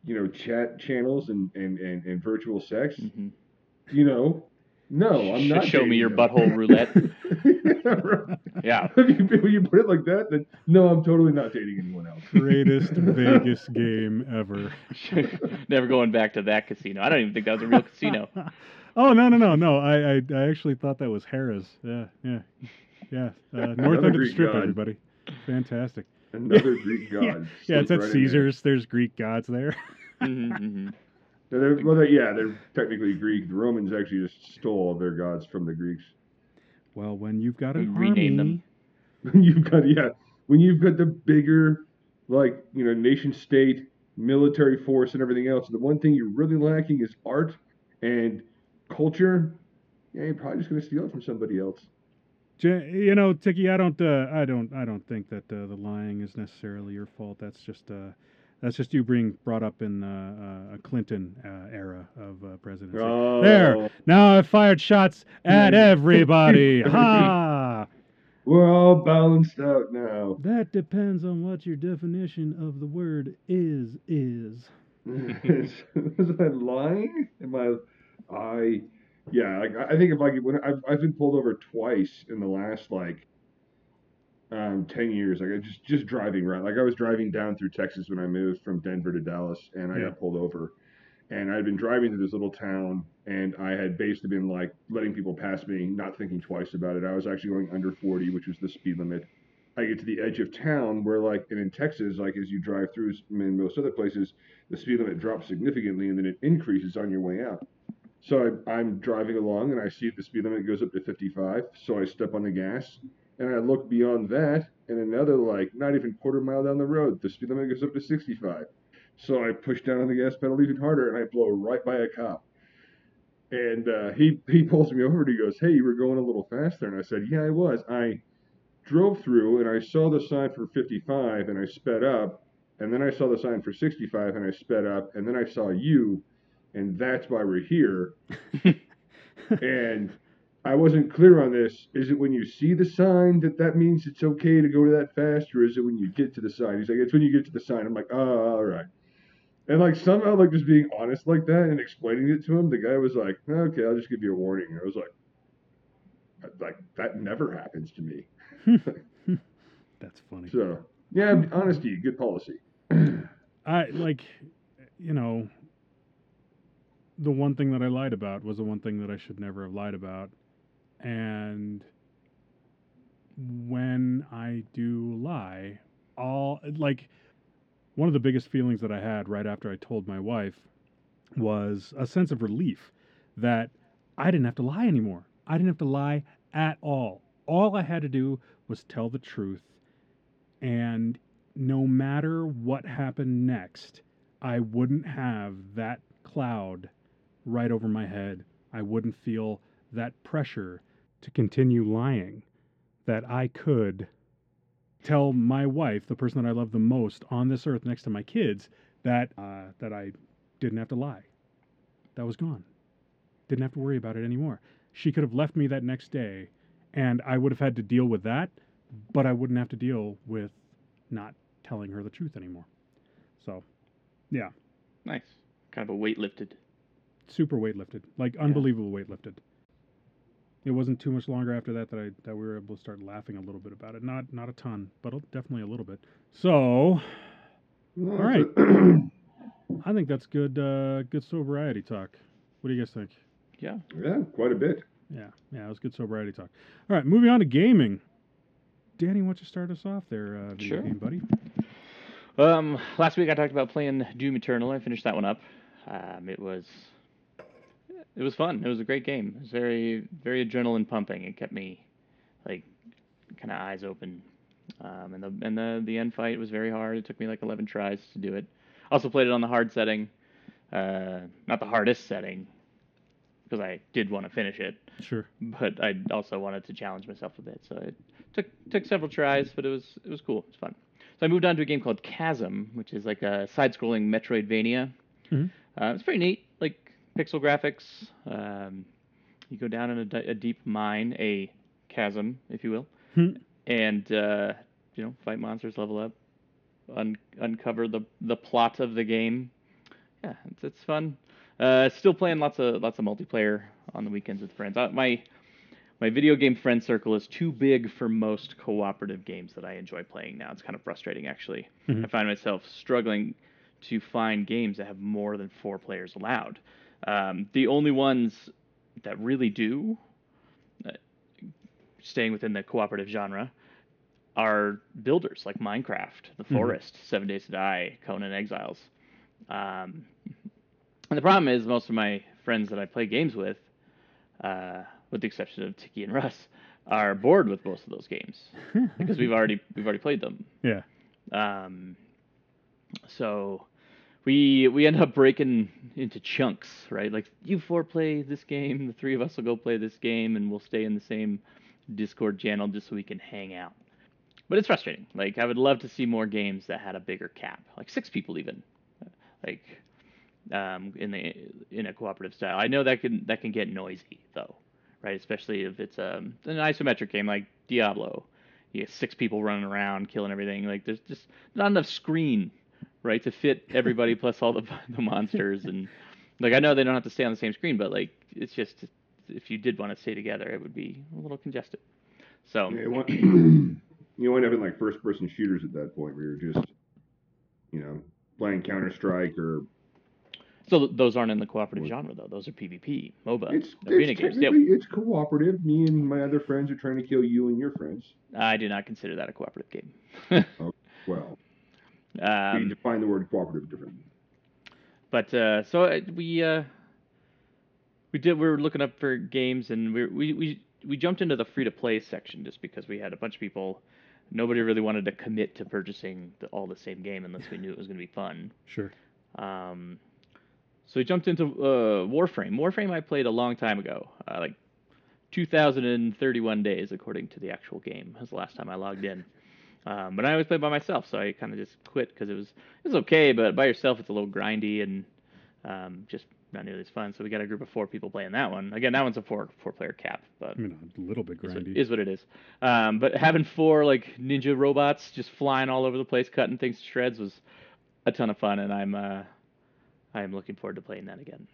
you know chat channels and and and, and virtual sex hmm you know no i'm not show me your them. butthole roulette. Yeah, right. If you, when you put it like that, then no, I'm totally not dating anyone else. Greatest Vegas game ever. Never going back to that casino. I don't even think that was a real casino. oh no no no no! I, I I actually thought that was Harrah's. Yeah yeah yeah. Uh, North End of the Strip, god. everybody. Fantastic. Another Greek god. Yeah, yeah, it's at right in there. Caesars. There's Greek gods there. hmm hmm No, they're, well, they're, yeah, they're technically Greek. The Romans actually just stole their gods from the Greeks. Well, when you've got an We renamed army, them. you've got yeah, when you've got the bigger, like you know, nation state, military force, and everything else, the one thing you're really lacking is art and culture. Yeah, you're probably just gonna steal it from somebody else. You know, Tiki, I don't, uh, I don't, I don't think that uh, the lying is necessarily your fault. That's just, uh, that's just you being brought up in uh, uh, a Clinton uh, era of uh, presidency. Oh, There. Now I've fired shots at everybody. ha! We're all balanced out now. That depends on what your definition of the word is. Is. Was I lying? Am I? I, yeah. I I think if I could, when I've I've been pulled over twice in the last like, um, ten years. Like I just just driving around. Like I was driving down through Texas when I moved from Denver to Dallas, and I Yeah. got pulled over. And I'd been driving through this little town, and I had basically been like letting people pass me, not thinking twice about it. I was actually going under 40, which was the speed limit. I get to the edge of town where, like, and in Texas, like as you drive through in most other places, the speed limit drops significantly and then it increases on your way out. So I, I'm driving along and I see the speed limit goes up to 55. So I step on the gas and I look beyond that and another like not even quarter mile down the road, the speed limit goes up to 65. So I push down on the gas pedal even harder and I blow right by a cop. And uh, he he pulls me over and he goes, "Hey, you were going a little faster." And I said, "Yeah, I was. I drove through and I saw the sign for 55 and I sped up, and then I saw the sign for 65 and I sped up, and then I saw you, and that's why we're here. and I wasn't clear on this. Is it when you see the sign that that means it's okay to go to that fast, or is it when you get to the sign? He's like, it's when you get to the sign. I'm like, oh, all right. And like somehow, like just being honest like that and explaining it to him, the guy was like, okay, I'll just give you a warning. And I was like, like that never happens to me. That's funny. So yeah, honesty, good policy. I like, you know, the one thing that I lied about was the one thing that I should never have lied about, and when I do lie, all like one of the biggest feelings that I had right after I told my wife was a sense of relief that I didn't have to lie anymore. I didn't have to lie at all. All I had to do was tell the truth. And no matter what happened next, I wouldn't have that cloud right over my head. I wouldn't feel that pressure to continue lying. That I could tell my wife, the person that I love the most on this earth next to my kids, that uh, that I didn't have to lie. That was gone. Didn't have to worry about it anymore. She could have left me that next day, and I would have had to deal with that, but I wouldn't have to deal with not telling her the truth anymore. So, yeah, Nice. Kind of a weight lifted. super weight lifted, like unbelievable weight lifted. It wasn't too much longer after that that I that we were able to start laughing a little bit about it. Not not a ton, but definitely a little bit. So, All right. I think that's good uh, good sobriety talk. What do you guys think? Yeah. yeah, quite a bit. Yeah, yeah, it was good sobriety talk. All right, moving on to gaming. Danny, why don't you start us off there, uh, video Sure. game buddy? Um, last week I talked about playing Doom Eternal. I finished that one up. Um, it was it was fun. It was a great game. It was very very adrenaline pumping. It kept me like kind of eyes open. Um, and the and the the end fight was very hard. It took me like 11 tries to do it. Also played it on the hard setting, uh, not the hardest setting, because I did want to finish it Sure. but I also wanted to challenge myself a bit. So it took took several tries, but it was it was cool. It was fun. So I moved on to a game called Chasm, which is like a side-scrolling Metroidvania. Mhm. Uh, it's pretty neat, pixel graphics. Um, you go down in a, di- a deep mine, a chasm, if you will, Hmm. and uh, you know fight monsters, level up, un- uncover the the plot of the game. Yeah, it's it's fun. Uh, still playing lots of lots of multiplayer on the weekends with friends. Uh, my my video game friend circle is too big for most cooperative games that I enjoy playing now. It's kind of frustrating actually. Mhm. I find myself struggling to find games that have more than four players allowed. Um, the only ones that really do, uh, staying within the cooperative genre, are builders like Minecraft, The Mhm. Forest, Seven Days to Die, Conan Exiles. Um, and the problem is, most of my friends that I play games with, uh, with the exception of Tiki and Russ, are bored with most of those games because we've already we've already played them. yeah. Um, so we we end up breaking into chunks, right? Like you four play this game, the three of us will go play this game, and we'll stay in the same Discord channel just so we can hang out. But it's frustrating. Like I would love to see more games that had a bigger cap, like six people even, like um, in the in a cooperative style. I know that can that can get noisy though, right? Especially if it's um, an isometric game like Diablo. You get six people running around killing everything. Like there's just not enough screen, right, to fit everybody plus all the the monsters and like I know they don't have to stay on the same screen, but like it's just if you did want to stay together, it would be a little congested. So Yeah, it wa- you wind up in like first person shooters at that point where you're just, you know, playing Counter Strike or so th- those aren't in the cooperative genre though. Those are PvP, MOBA, it's, arena it's games. Yeah, it's cooperative. Me and my other friends are trying to kill you and your friends. I do not consider that a cooperative game. Oh, well, we um, define the word cooperative differently. but uh, so uh, we uh, we did we were looking up for games and we we we we jumped into the free to play section just because we had a bunch of people. Nobody really wanted to commit to purchasing the, all the same game unless we knew it was going to be fun. Sure. Um, so we jumped into uh, Warframe. Warframe I played a long time ago, uh, like 2,031 days according to the actual game. Was the last time I logged in. Um, but I always played by myself, so I kind of just quit because it was it was okay, but by yourself it's a little grindy and um, just not nearly as fun. So we got a group of four people playing that one. Again, that one's a four four player cap, but I mean, a little bit grindy. is what it is. Um, but having four like ninja robots just flying all over the place, cutting things to shreds was a ton of fun, and I'm uh, I'm looking forward to playing that again.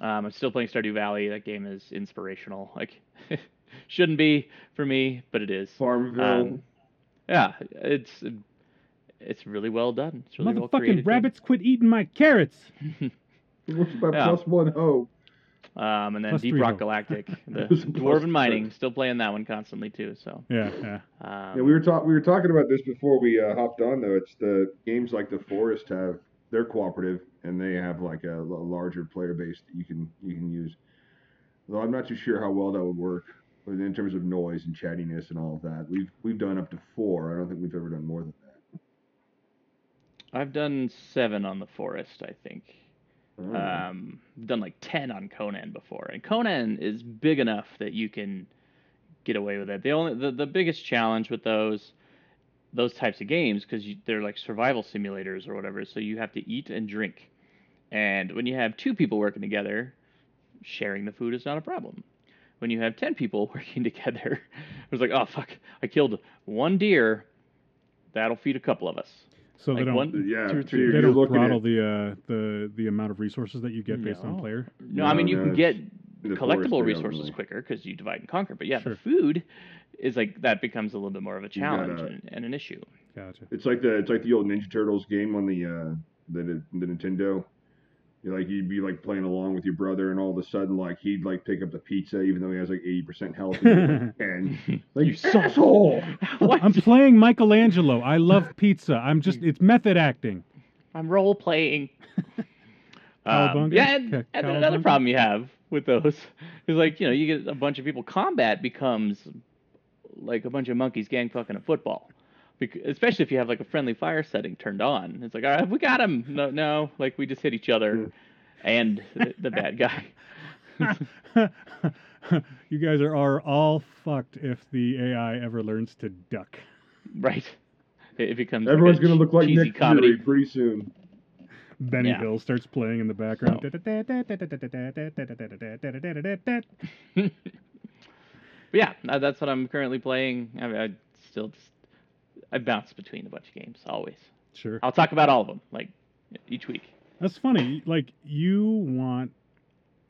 Um, I'm still playing Stardew Valley. That game is inspirational. Like, shouldn't be for me, but it is. Farmville. Um, yeah, it's it's really well done. It's really well created. Motherfucking rabbits quit eating my carrots. What's my yeah. plus one hope? Um, and then Plus Deep Rock hope. Galactic, the Plus. Dwarven Mining, still playing that one constantly too. So, Yeah, yeah. um, Yeah, we were talking. We were talking about this before we uh, hopped on. Though it's the games like the Forest have they're cooperative and they have like a larger player base that you can you can use. Though I'm not too sure how well that would work but in terms of noise and chattiness and all of that. We've we've done up to four. I don't think we've ever done more than that. I've done seven on the Forest, I think. Oh. Um, done like ten on Conan before, and Conan is big enough that you can get away with it. The only the, the biggest challenge with those those types of games because they're like survival simulators or whatever, so you have to eat and drink, and when you have two people working together, sharing the food is not a problem. When you have ten people working together, it was like, oh fuck, I killed one deer. That'll feed a couple of us. So Like they don't one- yeah, two or three. you're, they don't looking throttle at the uh the the amount of resources that you get based on player. No, I mean No, you can get in the forest, collectible resources really. quicker because you divide and conquer. But yeah, Sure. the food is like that becomes a little bit more of a You gotta- challenge and, and an issue. Gotcha. It's like the it's like the old Ninja Turtles game on the uh, the the Nintendo. You like you'd be like playing along with your brother, and all of a sudden like he'd like pick up the pizza even though he has like eighty percent health, and, like, and like You asshole. What? I'm playing Michelangelo. I love pizza. I'm just it's method acting. I'm role playing. um, yeah, and, Ca- and then another problem you have with those is like you know you get a bunch of people. Combat becomes like a bunch of monkeys gang fucking a football. Bec- especially if you have like a friendly fire setting turned on. It's like, all right, we got him. No, no, like we just hit each other and the, the bad guy. you guys are, are all fucked if the AI ever learns to duck. Right. If it comes. Everyone's a gonna look like Nick comedy. Fury pretty soon. Benny Yeah. Hill starts playing in the background. but yeah, uh, that's what I'm currently playing. I, I still just I bounce between a bunch of games always. Sure. I'll talk about all of them like each week. That's funny. Like you want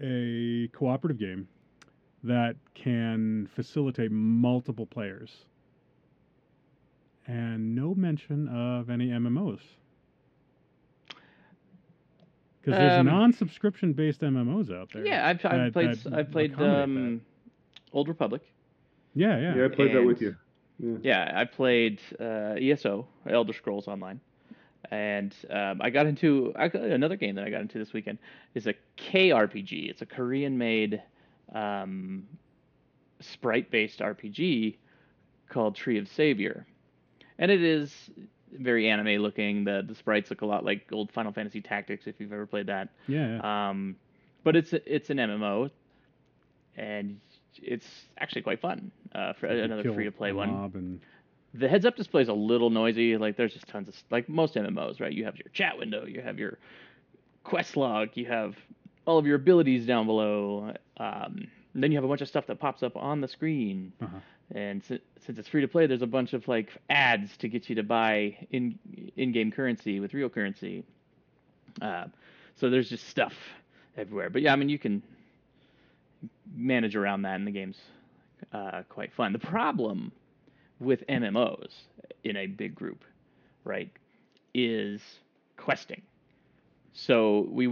a cooperative game that can facilitate multiple players. And no mention of any MMOs. Because there's Um, non-subscription based MMOs out there. Yeah, I've, I've that- played that I've played um, Old Republic. Yeah, yeah. Yeah, I played that with you. Yeah, I played uh, ESO, Elder Scrolls Online, and um, I got into I got another game that I got into this weekend is a KRPG. It's a Korean-made um, sprite-based RPG called Tree of Savior, and it is very anime looking. The the sprites look a lot like old Final Fantasy Tactics if you've ever played that. Yeah. yeah. Um, but it's it's an MMO, and it's actually quite fun uh, for another free to play one. and The heads up display is a little noisy. Like there's just tons of like most MMOs, right? You have your chat window, you have your quest log, you have all of your abilities down below. Um, and then you have a bunch of stuff that pops up on the screen. uh-huh. And si- since it's free to play, there's a bunch of like ads to get you to buy in in-game currency with real currency. Uh, so there's just stuff everywhere. But yeah, I mean you can manage around that, and the game's uh, quite fun. The problem with MMOs in a big group, right, is questing. So we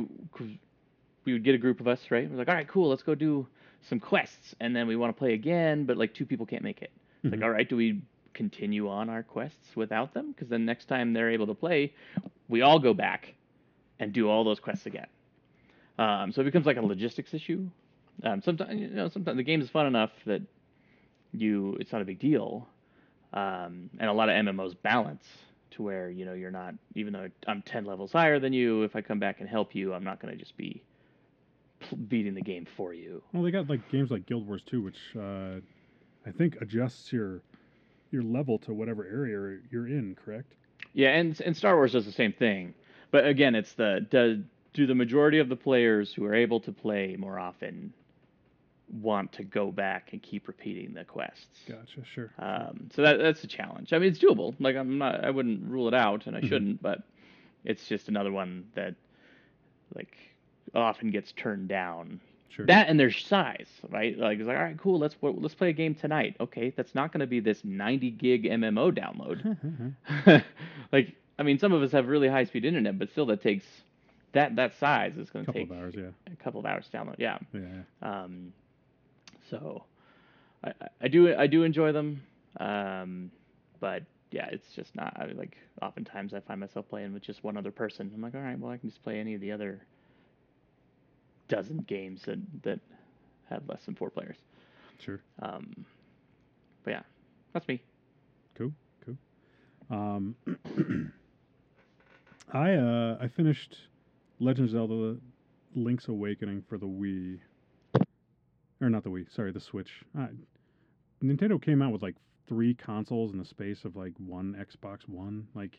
we would get a group of us, right? We're like, all right, cool, let's go do some quests, and then we want to play again, but like two people can't make it. It's like, all right, do we continue on our quests without them? Because then next time they're able to play, we all go back and do all those quests again. Um, so it becomes like a logistics issue. Um, sometimes you know, sometimes the game is fun enough that you it's not a big deal, um, and a lot of MMOs balance to where you know you're not even though I'm ten levels higher than you. If I come back and help you, I'm not going to just be beating the game for you. Well, they got like games like Guild Wars 2, which uh, I think adjusts your your level to whatever area you're in. Correct? Yeah, and and Star Wars does the same thing, but again, it's the do, do the majority of the players who are able to play more often want to go back and keep repeating the quests? Gotcha. Sure. Um, so that that's a challenge. I mean, it's doable. Like I'm not, I wouldn't rule it out, and I Mhm. shouldn't, but it's just another one that like often gets turned down. Sure. That and their size, right? Like it's like, all right, cool, let's let's play a game tonight. Okay, that's not going to be this 90 gig MMO download. like, I mean, some of us have really high speed internet, but still, that takes that that size is going to take a couple of hours. Yeah. a couple of hours to download. Yeah. Yeah. Um, so I, I- do I do enjoy them, um, but yeah, it's just not I, like oftentimes I find myself playing with just one other person. I'm like, all right, well I can just play any of the other dozen games that that have less than four players. Sure. Um, but yeah, that's me. Cool. Cool. Um, I uh I finished Legend of Zelda: Link's Awakening for the Wii, or not the Wii. Sorry, the Switch. Uh, Nintendo came out with like three consoles in the space of like one Xbox One. Like,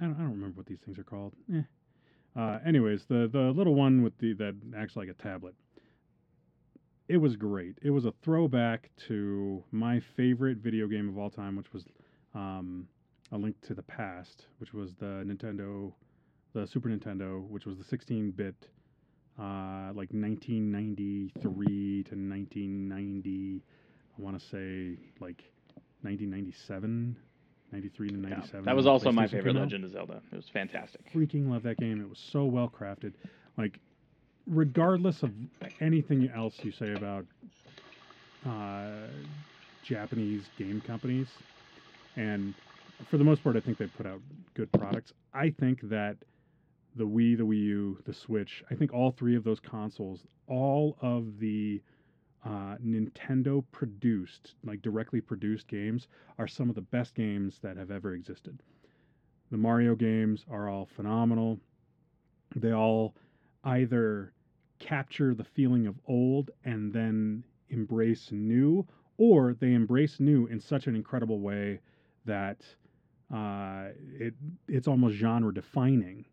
I don't, I don't remember what these things are called. Eh. Uh, anyways, the the little one with the that acts like a tablet. It was great. It was a throwback to my favorite video game of all time, which was um, A Link to the Past, which was the Nintendo, the Super Nintendo, which was the 16-bit, uh, like 1993 to 1990. I want to say like 1997, 93 to Yeah, 97. that was also my favorite Legend of Zelda. It was fantastic. freaking love that game. It was so well crafted. Like, regardless of anything else you say about uh, Japanese game companies, and for the most part, I think they put out good products. I think that the Wii, the Wii U, the Switch, I think all three of those consoles, all of the uh, Nintendo produced, like directly produced games, are some of the best games that have ever existed. The Mario games are all phenomenal. They all either capture the feeling of old and then embrace new, or they embrace new in such an incredible way that uh, it it's almost genre defining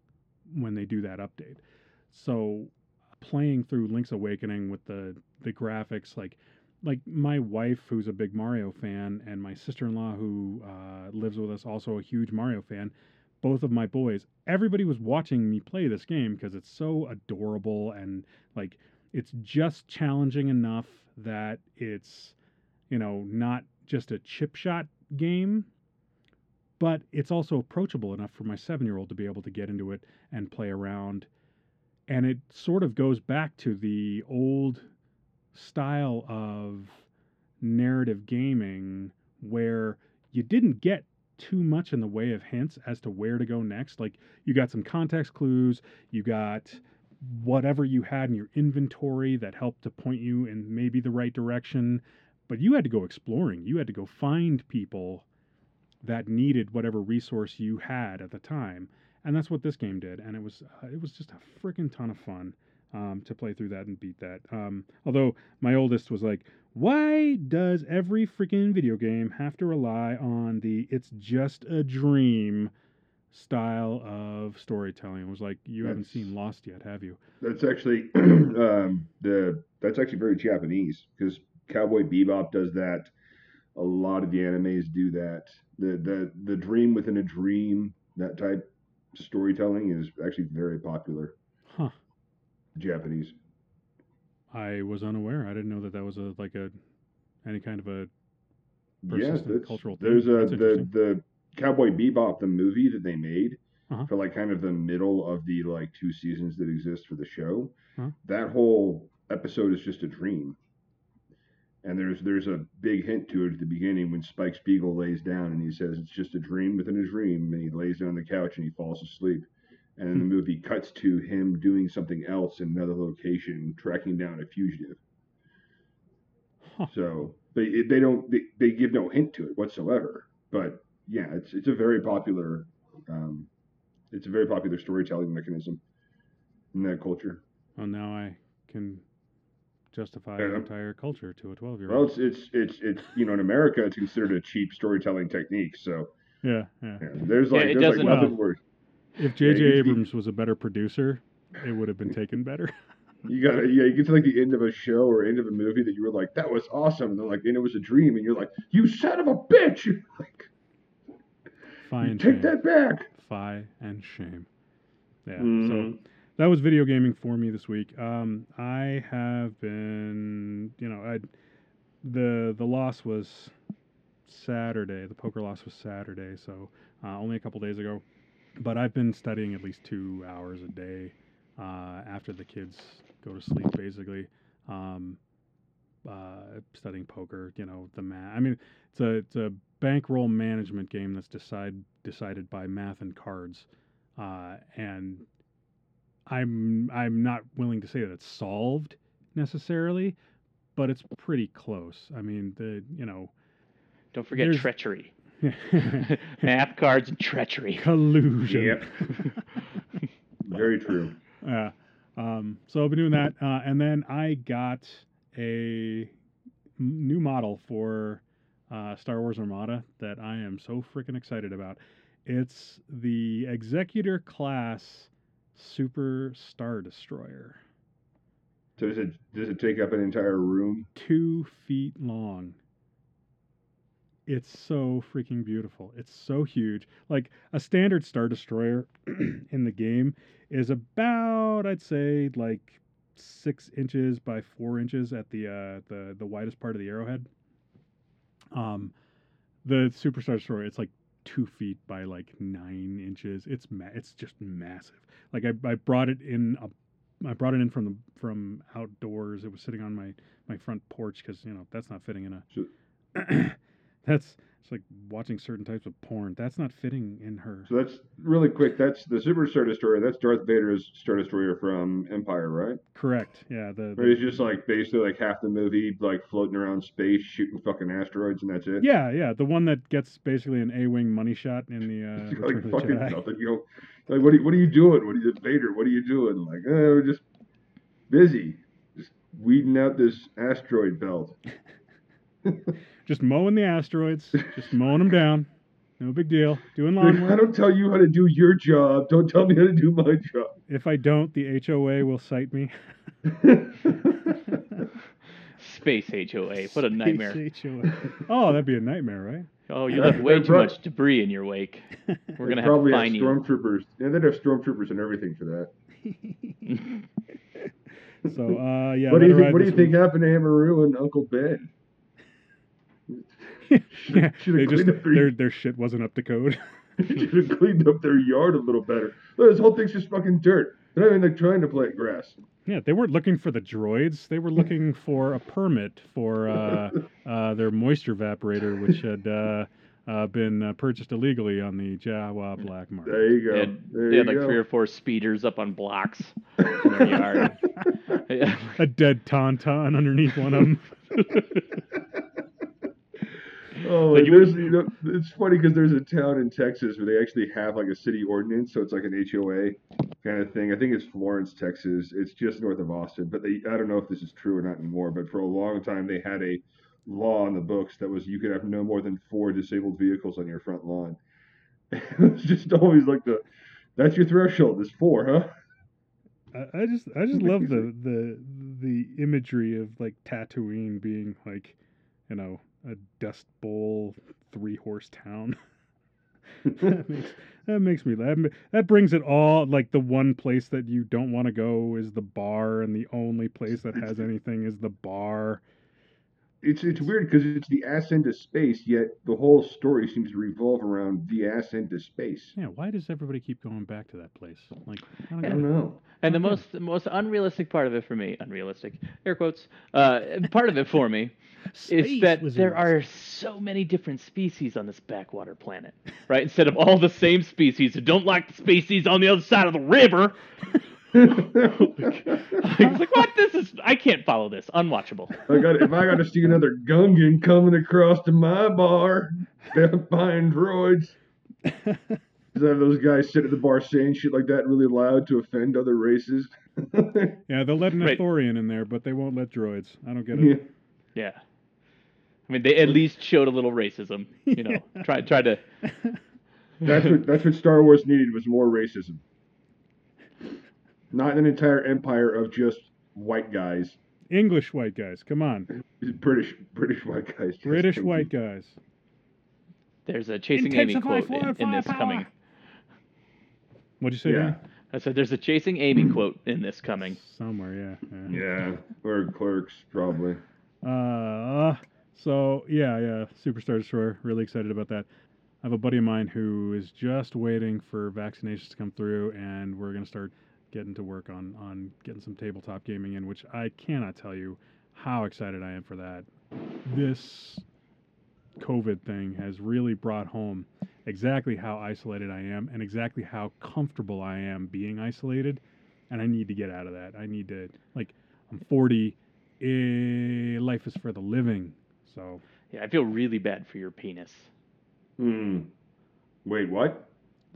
when they do that update. So playing through Link's Awakening with the the graphics, like like my wife, who's a big Mario fan, and my sister-in-law, who uh, lives with us, also a huge Mario fan. Both of my boys, everybody was watching me play this game because it's so adorable and like it's just challenging enough that it's you know not just a chip shot game but it's also approachable enough for my seven year old to be able to get into it and play around. And it sort of goes back to the old style of narrative gaming where you didn't get too much in the way of hints as to where to go next. Like you got some context clues, you got whatever you had in your inventory that helped to point you in maybe the right direction, but you had to go exploring. You had to go find people that needed whatever resource you had at the time, and that's what this game did. And it was uh, it was just a freaking ton of fun um, to play through that and beat that. Um, although my oldest was like, "Why does every freaking video game have to rely on the it's just a dream?" style of storytelling. It was like you haven't seen Lost yet, have you? That's actually um, the that's actually very Japanese because Cowboy Bebop does that. A lot of the animes do that. The the the dream within a dream that type storytelling is actually very popular. Huh. Japanese. I was unaware. I didn't know that that was a like a any kind of a persistent that's, cultural theme. there's a That's the the Cowboy Bebop the movie that they made Uh-huh. for like kind of the middle of the like two seasons that exist for the show. Uh-huh. That whole episode is just a dream. And there's there's a big hint to it at the beginning when Spike Spiegel lays down and he says it's just a dream within a dream and he lays down on the couch and he falls asleep. And then the movie cuts to him doing something else in another location, tracking down a fugitive. Huh. So they they don't they, they give no hint to it whatsoever. But yeah, it's it's a very popular um, it's a very popular storytelling mechanism in that culture. Well, now I can justify Yeah. an entire culture to a twelve year old. Well, it's it's it's it's you know in America it's considered a cheap storytelling technique. So Yeah, yeah. yeah, there's Yeah, like it there's like doesn't- nothing Well, worse. If J.J. you- you- Abrams was a better producer, it would have been taken better. You got to yeah, you get to like the end of a show or end of a movie that you were like that was awesome, and they're like and it was a dream, and you're like you son of a bitch, you like Fine, take shame. that back. Fi and shame. Yeah. So Mhm. That was video gaming for me this week. Um, I have been, you know, I the the loss was Saturday. The poker loss was Saturday, so uh, only a couple days ago. But I've been studying at least two hours a day uh, after the kids go to sleep, basically. Um, uh, studying poker, you know, the math. I mean, it's a it's a bankroll management game that's decide decided by math and cards, uh, and I'm I'm not willing to say that it's solved necessarily, but it's pretty close. I mean, the you know Don't forget There's- treachery. Math cards and treachery. collusion. Yep. Very true. Yeah. Um, so I've been doing that, uh, and then I got a new model for uh, Star Wars Armada that I am so freaking excited about. It's the Executor class Super Star Destroyer, So does it does it take up an entire room? two feet long. It's so freaking beautiful. It's so huge. Like a standard Star Destroyer in the game is about, I'd say, like six inches by four inches at the uh, the the widest part of the arrowhead. Um, the Super Star Destroyer, it's like two feet by like nine inches. It's ma- it's just massive. Like I, I brought it in a, I brought it in from the from outdoors. It was sitting on my my front porch because you know that's not fitting in a. that's it's like watching certain types of porn. That's not fitting in her. So that's really quick. That's the Super Star Destroyer. That's Darth Vader's Star Destroyer from Empire, right? Correct. Yeah. The, the he's just like basically like half the movie like floating around space shooting fucking asteroids and that's it. yeah, yeah, the one that gets basically an A-wing money shot in the uh, like fucking Jedi. nothing. You know, like what are you, what are you doing? What are you Vader? What are you doing? Like, oh, we're just busy, just weeding out this asteroid belt. Just mowing the asteroids, just mowing them down. No big deal. Doing Like, lawn I don't tell you how to do your job. Don't tell me how to do my job. If I don't, the HOA will cite me. Space HOA. What a nightmare. Space HOA. Oh, that'd be a nightmare, right? Oh, you Yeah, left way too pro- much debris in your wake. We're gonna have probably to have fine you. stormtroopers. Yeah, they'd have stormtroopers and everything for that. So, uh, yeah. what do you think? ride What do you this think happened to Aunt Beru and Uncle Ben? Week. yeah, they just their- their their shit wasn't up to code. Should have cleaned up their yard a little better. Look, this whole thing's just fucking dirt. They're not even like trying to plant grass. Yeah, they weren't looking for the droids. They were looking for a permit for uh, uh, their moisture evaporator, which had uh, uh, been uh, purchased illegally on the Jawa black market. There you go. They had, there they had like go. three or four speeders up on blocks in their yard. A dead tauntaun underneath one of them. Oh, Like, there's you know it's funny because there's a town in Texas where they actually have like a city ordinance, so it's like an HOA kind of thing. I think it's Florence, Texas. It's just north of Austin, but they I don't know if this is true or not anymore. But for a long time they had a law on the books that was you could have no more than four disabled vehicles on your front lawn. it's just always like the that's your threshold is four, huh? I, I just I just love the the the imagery of like Tatooine being like, you know, a dust bowl three horse town. that makes that makes me laugh. That brings it all like the one place that you don't want to go is the bar, and the only place that has anything is the bar. It's it's weird because it's the ass into space, yet the whole story seems to revolve around the ass into space. Yeah, why does everybody keep going back to that place? Like, I don't I don't know. And the most the most unrealistic part of it for me, unrealistic, air quotes, uh, part of it for me is that there are so many different species on this backwater planet, right? Instead of all the same species who don't like the species on the other side of the river. it's like, what? This is, I can't follow this. Unwatchable. I got if I got to see another Gungan coming across to my bar, down buying droids. Because I have those guys sit at the bar saying shit like that really loud to offend other races. Yeah, they'll let an Right. Ithorian in there, but they won't let droids. I don't get it. yeah. Yeah. I mean, they at least showed a little racism, you know. Try, try to. That's what that's what Star Wars needed was more racism. Not an entire empire of just white guys. English white guys, come on. British British white guys. British white guys. There's a chasing Amy Intensify quote in, fire- in this firepower. coming. What'd you say? Yeah. Dan? I said there's a chasing Amy quote in this coming. Somewhere, yeah. yeah. Yeah, or clerks probably. Uh, so yeah, yeah, Superstar Destroyer. Really excited about that. I have a buddy of mine who is just waiting for vaccinations to come through, and we're gonna start getting to work on on getting some tabletop gaming in, which I cannot tell you how excited I am for that. This COVID thing has really brought home exactly how isolated I am and exactly how comfortable I am being isolated, and I need to get out of that. I need to like I'm 40 eh, life is for the living. So Yeah, I feel really bad for your penis. Hmm. Wait, what?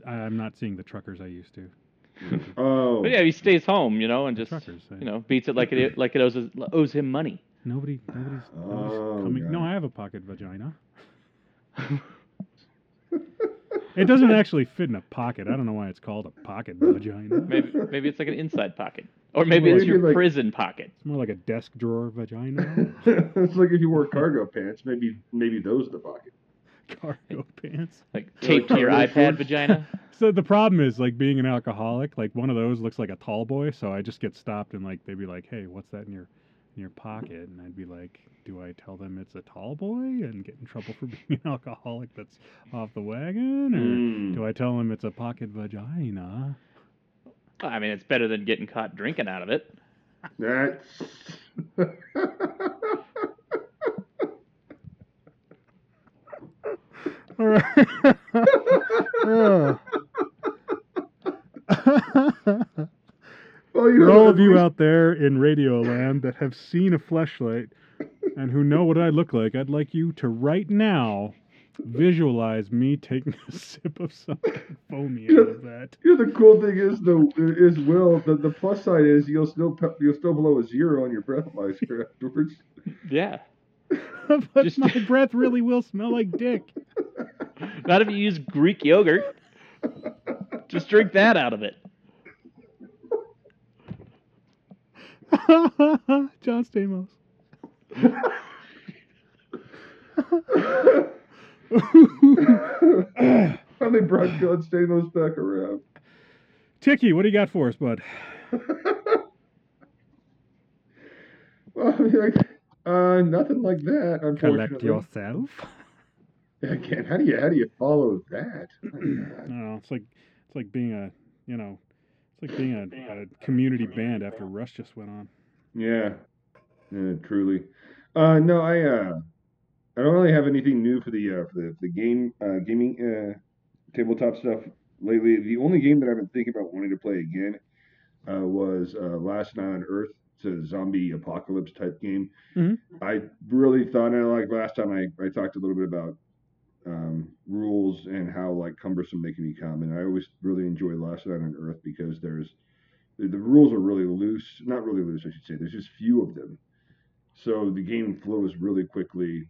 I'm not seeing the truckers I used to. Oh. But yeah, he stays home, you know, and just truckers, eh? you know beats it like it like it owes owes him money. Nobody, nobody's, oh, nobody's Oh, coming. No, I have a pocket vagina. It doesn't actually fit in a pocket. I don't know why it's called a pocket vagina. Maybe maybe it's like an inside pocket, or maybe it's Maybe your like- prison pocket. It's more like a desk drawer vagina. it's like if you wore cargo pants, maybe maybe those are the pocket. Cargo pants. Like taped to your iPad vagina. So the problem is like being an alcoholic. Like one of those looks like a tall boy, so I just get stopped and like they'd be like, "Hey, what's that in your in your pocket?" And I'd be like, "Do I tell them it's a tall boy and get in trouble for being an alcoholic that's off the wagon, or Mm. do I tell them it's a pocket vagina?" I mean, it's better than getting caught drinking out of it. That's. All right. Oh. well, you For all of you out there in Radio Land that have seen a flashlight and who know what I look like, I'd like you to right now visualize me taking a sip of something foamy out of that. You know, the cool thing is though is Will the, the plus side is you'll still pe- you'll still below a zero on your breathalyzer afterwards. Yeah. but Just- my breath really will smell like dick. Not if you use Greek yogurt. Just drink that out of it. John Stamos. Finally brought John Stamos back around. Tiki, what do you got for us, bud? well, I mean, like, uh, nothing like that. Unfortunately. Collect yourself. Again, how do you how do you follow that? My I God. don't know. It's like it's like being a you know, it's like being a, a community band after Rush just went on. Yeah, yeah, truly. Uh, no, I uh, I don't really have anything new for the uh, for the the game uh, gaming uh, tabletop stuff lately. The only game that I've been thinking about wanting to play again uh, was uh, Last Night on Earth. It's a zombie apocalypse type game. Mhm. I really thought, and like last time I, I talked a little bit about um, rules and how like cumbersome they can become. And I always really enjoy Last Night on Earth because there's the, the rules are really loose, not really loose, I should say. There's just few of them, so the game flows really quickly.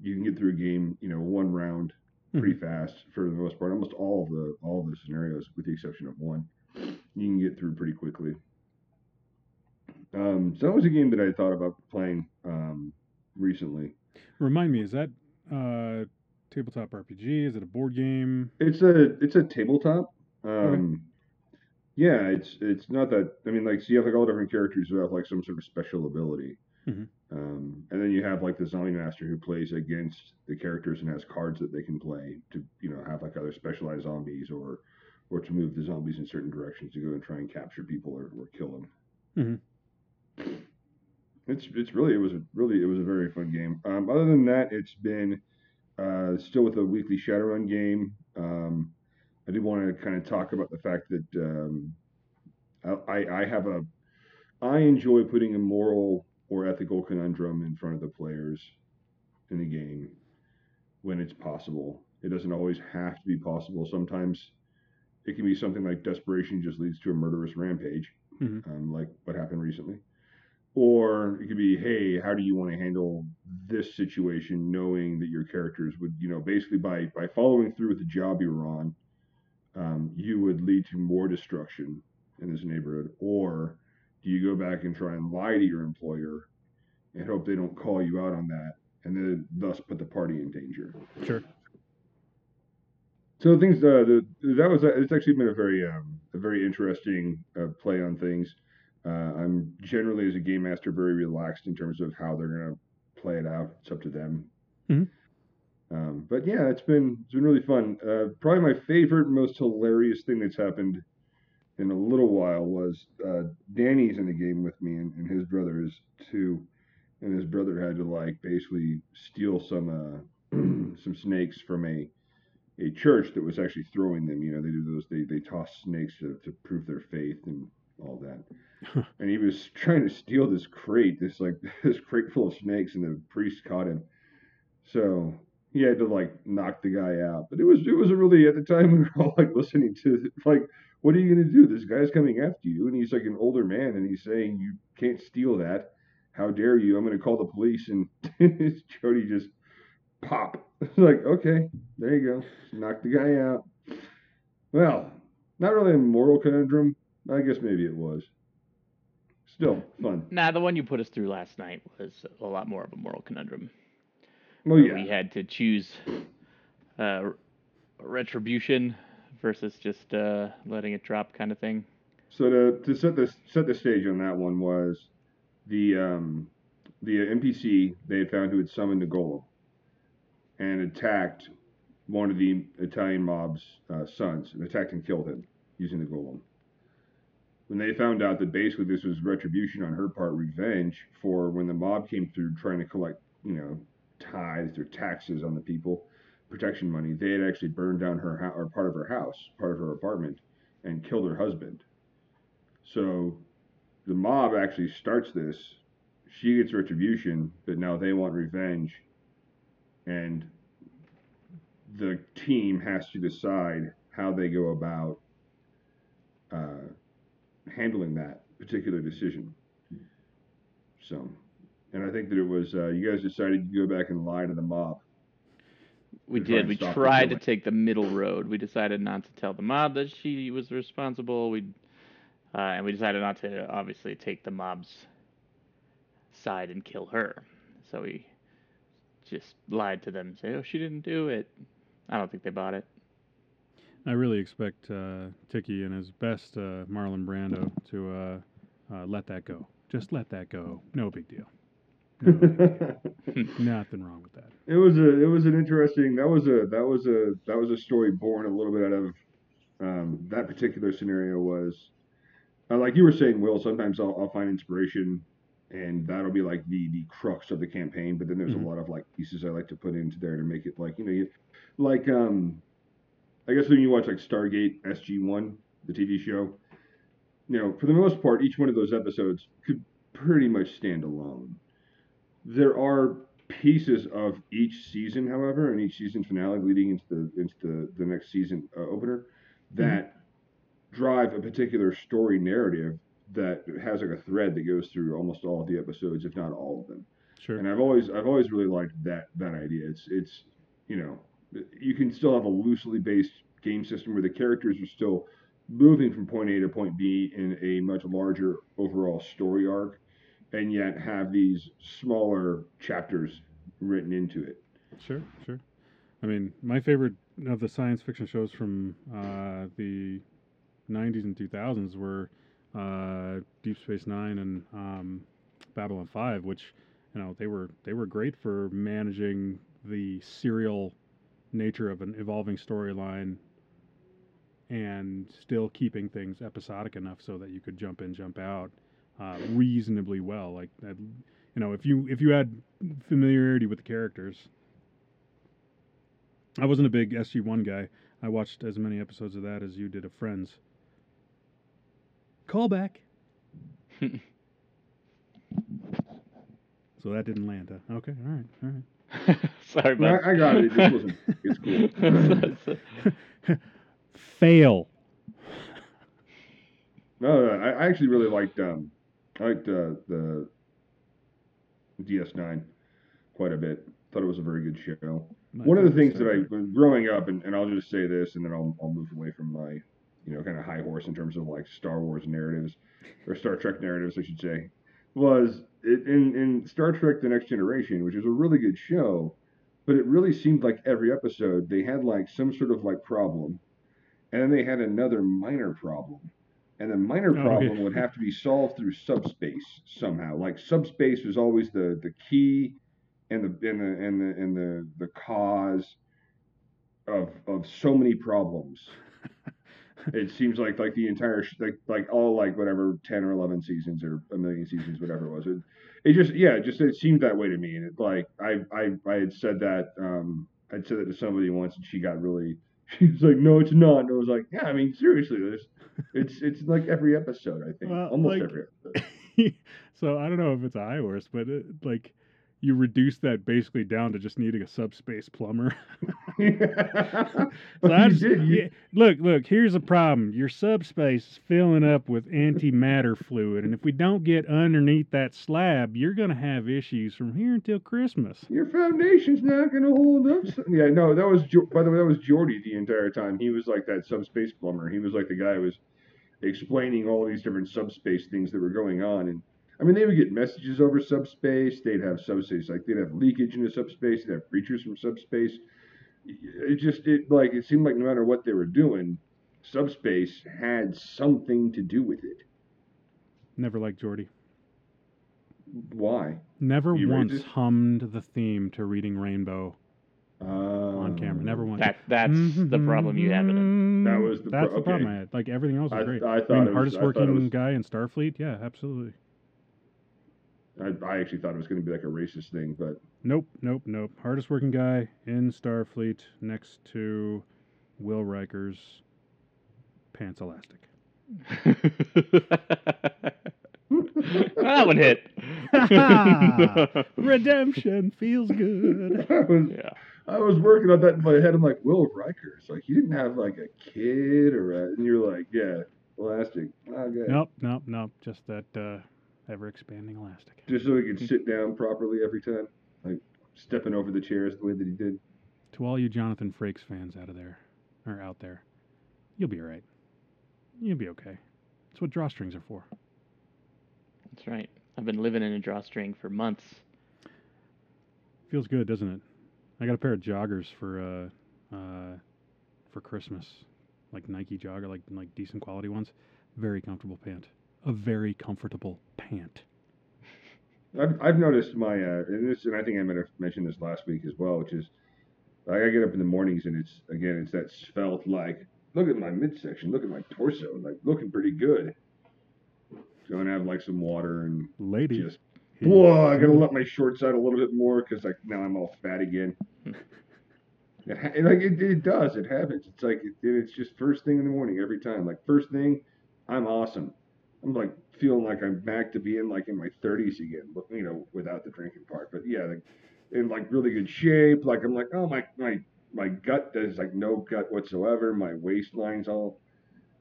You can get through a game, you know, one round pretty fast for the most part. Almost all of the all of the scenarios, with the exception of one, you can get through pretty quickly. Um, so that was a game that I thought about playing um, recently. Remind me, is that uh, tabletop RPG? Is it a board game? It's a it's a tabletop. Um, Yeah, it's it's not that. I mean, like, so you have like all different characters who have like some sort of special ability, Mhm. um, and then you have like the zombie master who plays against the characters and has cards that they can play to you know have like other specialized zombies or or to move the zombies in certain directions to go and try and capture people or, or kill them. Mm-hmm. It's it's really it was a really it was a very fun game. Um, other than that, it's been uh, still with a weekly Shadowrun game. Um, I did want to kind of talk about the fact that um, I, I have a I enjoy putting a moral or ethical conundrum in front of the players in the game when it's possible. It doesn't always have to be possible. Sometimes it can be something like desperation just leads to a murderous rampage, Mhm. um, like what happened recently. Or it could be, hey, how do you want to handle this situation, knowing that your characters would, you know, basically by by following through with the job you were on, um, you would lead to more destruction in this neighborhood, or do you go back and try and lie to your employer and hope they don't call you out on that, and then thus put the party in danger? Sure. So things uh, the, that was it's actually been a very um, a very interesting uh, play on things. Uh, I'm generally as a game master very relaxed in terms of how they're gonna play it out. It's up to them. Mhm. Um, but yeah, it's been it's been really fun. Uh, probably my favorite, most hilarious thing that's happened in a little while was uh, Danny's in the game with me, and, and his brother is too. And his brother had to like basically steal some uh, some snakes from a a church that was actually throwing them. You know, they do those they they toss snakes to, to prove their faith and all that. and he was trying to steal this crate, this like this crate full of snakes, and the priest caught him. So he had to like knock the guy out. But it was it was a really at the time we were all like listening to like, what are you gonna do? This guy's coming after you, and he's like an older man, and he's saying you can't steal that. How dare you? I'm gonna call the police. And Jody just pop. It's like okay, there you go, knock the guy out. Well, not really a moral conundrum. I guess maybe it was. Still fun. Nah, the one you put us through last night was a lot more of a moral conundrum. Well, yeah. We had to choose uh, retribution versus just uh, letting it drop, kind of thing. So to, to set the set the stage on that one was the um, the NPC they had found who had summoned the golem and attacked one of the Italian mob's uh, sons and attacked and killed him using the golem. When they found out that basically this was retribution on her part, revenge for when the mob came through trying to collect, you know, tithes or taxes on the people, protection money, they had actually burned down her house or part of her house, part of her apartment, and killed her husband. So the mob actually starts this. She gets retribution, but now they want revenge. And the team has to decide how they go about uh, handling that particular decision. So, and I think that it was uh, you guys decided to go back and lie to the mob. We did. We tried to take the middle road. We decided not to tell the mob that she was responsible. We uh, and we decided not to obviously take the mob's side and kill her. So we just lied to them, and say, "Oh, she didn't do it." I don't think they bought it. I really expect uh, Tiki and his best uh, Marlon Brando to uh, uh, let that go. Just let that go. No big deal. No big deal. Nothing wrong with that. It was a it was an interesting that was a that was a that was a story born a little bit out of um, that particular scenario was uh, like you were saying Will sometimes I'll, I'll find inspiration and that'll be like the the crux of the campaign but then there's Mhm. a lot of like pieces I like to put into there to make it like you know you like um I guess when you watch like Stargate SG1 the TV show you know for the most part each one of those episodes could pretty much stand alone there are pieces of each season, however, and each season finale leading into the into the, the next season uh, opener that drive a particular story narrative that has like a thread that goes through almost all of the episodes, if not all of them. Sure. And I've always I've always really liked that that idea. It's it's you know you can still have a loosely based game system where the characters are still moving from point A to point B in a much larger overall story arc, and yet have these smaller chapters written into it. Sure, sure. I mean, my favorite of the science fiction shows from uh, the 90s and 2000s were uh, Deep Space Nine and um, Babylon 5, which you know they were they were great for managing the serial nature of an evolving storyline and still keeping things episodic enough so that you could jump in, jump out uh, reasonably well. Like that, you know, if you if you had familiarity with the characters. I wasn't a big SG One guy. I watched as many episodes of that as you did of Friends. Callback. so that didn't land. Huh? Okay, all right, all right. Sorry, But. I, I got it. It just wasn't. It's cool. Fail. No, no, I, I actually really liked um, I liked uh, the DS9 quite a bit. Thought it was a very good show. My One of the things that I Trek. was growing up, and, and I'll just say this, and then I'll, I'll move away from my, you know, kind of high horse in terms of like Star Wars narratives, or Star Trek narratives, I should say, was it, in in Star Trek: The Next Generation, which is a really good show, but it really seemed like every episode they had like some sort of like problem, and then they had another minor problem, and the minor Oh, problem yeah. would have to be solved through subspace somehow. Like subspace was always the the key and the and the and the and the the cause of of so many problems. it seems like like the entire sh- like like all like whatever ten or eleven seasons or a million seasons whatever it was. It, it just yeah it just it seemed that way to me and it like I I I had said that um I'd said that to somebody once and she got really she was like no it's not and I was like yeah I mean seriously there's it's it's like every episode I think Well, almost like- every episode. so I don't know if it's horse, but it, like you reduce that basically down to just needing a subspace plumber. So just- yeah, look, look. Here's a problem. Your subspace is filling up with antimatter fluid, and if we don't get underneath that slab, you're gonna have issues from here until Christmas. Your foundation's not going to hold up. Yeah, no, that was by the way, that was Geordi the entire time. He was like that subspace plumber. He was like the guy who was explaining all these different subspace things that were going on. And I mean, they would get messages over subspace. They'd have subspace, like they'd have leakage into subspace. They'd have creatures from subspace. It just it like it seemed like no matter what they were doing, subspace had something to do with it. Never liked Geordi. Why? Never You once hummed the theme to Reading Rainbow Uh, on camera. Never once. That that's the problem you have in it. That was the pro- That's the problem. I had. Like everything else was I, great. I I thought mean, it was, hardest I thought it working was guy in Starfleet. Yeah, absolutely. I, I actually thought it was going to be like a racist thing, but Nope, nope, nope. Hardest working guy in Starfleet next to Will Riker's pants elastic. that one hit. Redemption feels good. I was yeah. I was working on that in my head. I'm like, Will Riker. It's like he didn't have like a kid or a, and you're like, yeah, elastic. Okay. Nope, nope, nope. Just that uh, ever expanding elastic. Just so he could sit down properly every time, like stepping over the chairs the way that he did. To all you Jonathan Frakes fans out of there, or out there, you'll be all right. You'll be okay. That's what drawstrings are for. That's right. I've been living in a drawstring for months. Feels good, doesn't it? I got a pair of joggers for uh, uh, for Christmas, like Nike jogger, like like decent quality ones. Very comfortable pant. A very comfortable pant. I've, I've noticed my uh, and this and I think I might have mentioned this last week as well, which is like I get up in the mornings and it's again it's that svelte like look at my midsection, look at my torso, like looking pretty good. Going to have like some water and Ladies, just whoa, I gotta let my shorts out a little bit more because like now I'm all fat again. It, like it, it does, it happens. It's like it, it's just first thing in the morning every time. Like first thing, I'm awesome. I'm like feeling like I'm back to being like in my 30s again, but you know, without the drinking part. But yeah, like, in like really good shape. Like I'm like, oh my my my gut does like no gut whatsoever. My waistline's all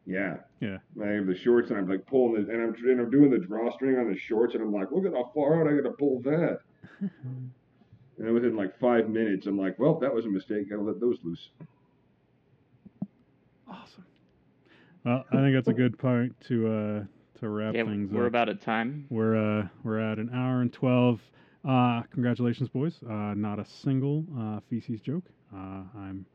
yeah. Yeah. I have the shorts and I'm like pulling it and I'm and I'm doing the drawstring on the shorts and I'm like, look at how far out I gotta pull that. and then within like five minutes I'm like, well, that was a mistake, gotta let those loose. Awesome. Well, I think that's a good point to uh to wrap Yeah, things we're up. about at time. We're uh we're at an hour and twelve. Uh congratulations boys. Uh not a single uh feces joke. Uh I'm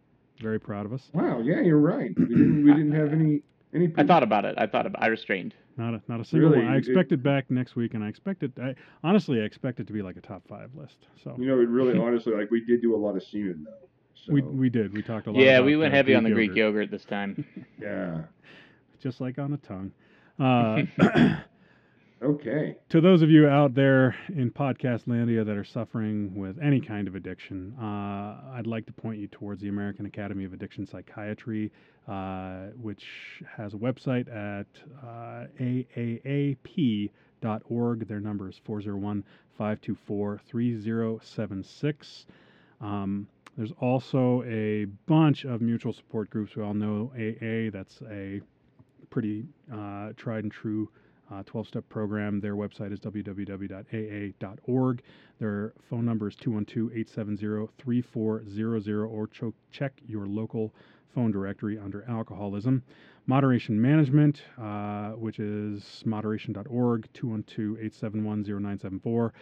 very proud of us. Wow, yeah, you're right. We didn't we didn't have any any I thought about it. I thought about. I restrained. Not a not a single Really, one. I it- expected back next week and I expected I honestly I expect it to be like a top five list. So you know, it really honestly like we did do a lot of semen though. So we we did. We talked a lot Yeah, about, we went uh, heavy on the Greek yogurt. yogurt this time. yeah. just like on the tongue. Uh, Okay. to those of you out there in podcast landia that are suffering with any kind of addiction, uh, I'd like to point you towards the American Academy of Addiction Psychiatry, uh, which has a website at uh, aaap.org. Their number is 401 524 3076. Um, there's also a bunch of mutual support groups. We all know AA, that's a pretty uh, tried and true 12 step program. Their website is www.aa.org. Their phone number is 212 870 3400 or cho- check your local phone directory under alcoholism. Moderation Management, uh, which is moderation.org, 212 871 0974.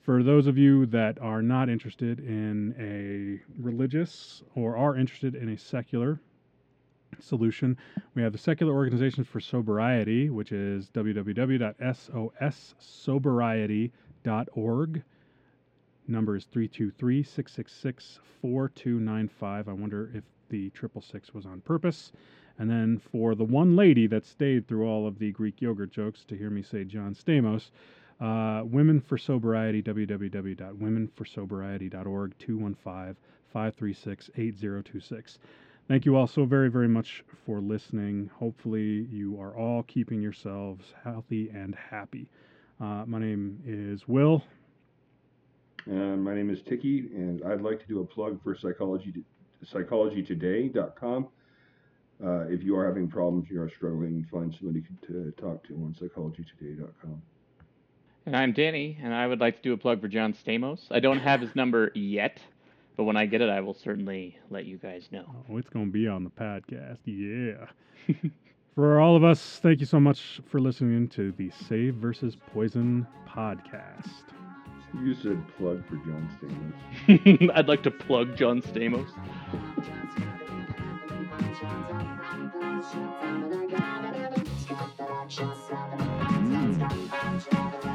For those of you that are not interested in a religious or are interested in a secular solution, we have the Secular Organizations for Sobriety, which is www.sossobriety.org. Number is 323 666 4295. I wonder if the triple six was on purpose. And then for the one lady that stayed through all of the Greek yogurt jokes to hear me say John Stamos, uh, Women for Sobriety, www.womenforsobriety.org, 215 536 8026. Thank you all so very, very much for listening. Hopefully, you are all keeping yourselves healthy and happy. Uh, my name is Will. Uh, my name is Tiki, and I'd like to do a plug for psychology psychologytoday.com. Uh, if you are having problems, you are struggling, find somebody to talk to on psychologytoday.com. And I'm Danny, and I would like to do a plug for John Stamos. I don't have his number yet, but when I get it, I will certainly let you guys know. Oh, it's going to be on the podcast. Yeah. for all of us, thank you so much for listening to the Save versus Poison podcast. You said plug for John Stamos. I'd like to plug John Stamos. Just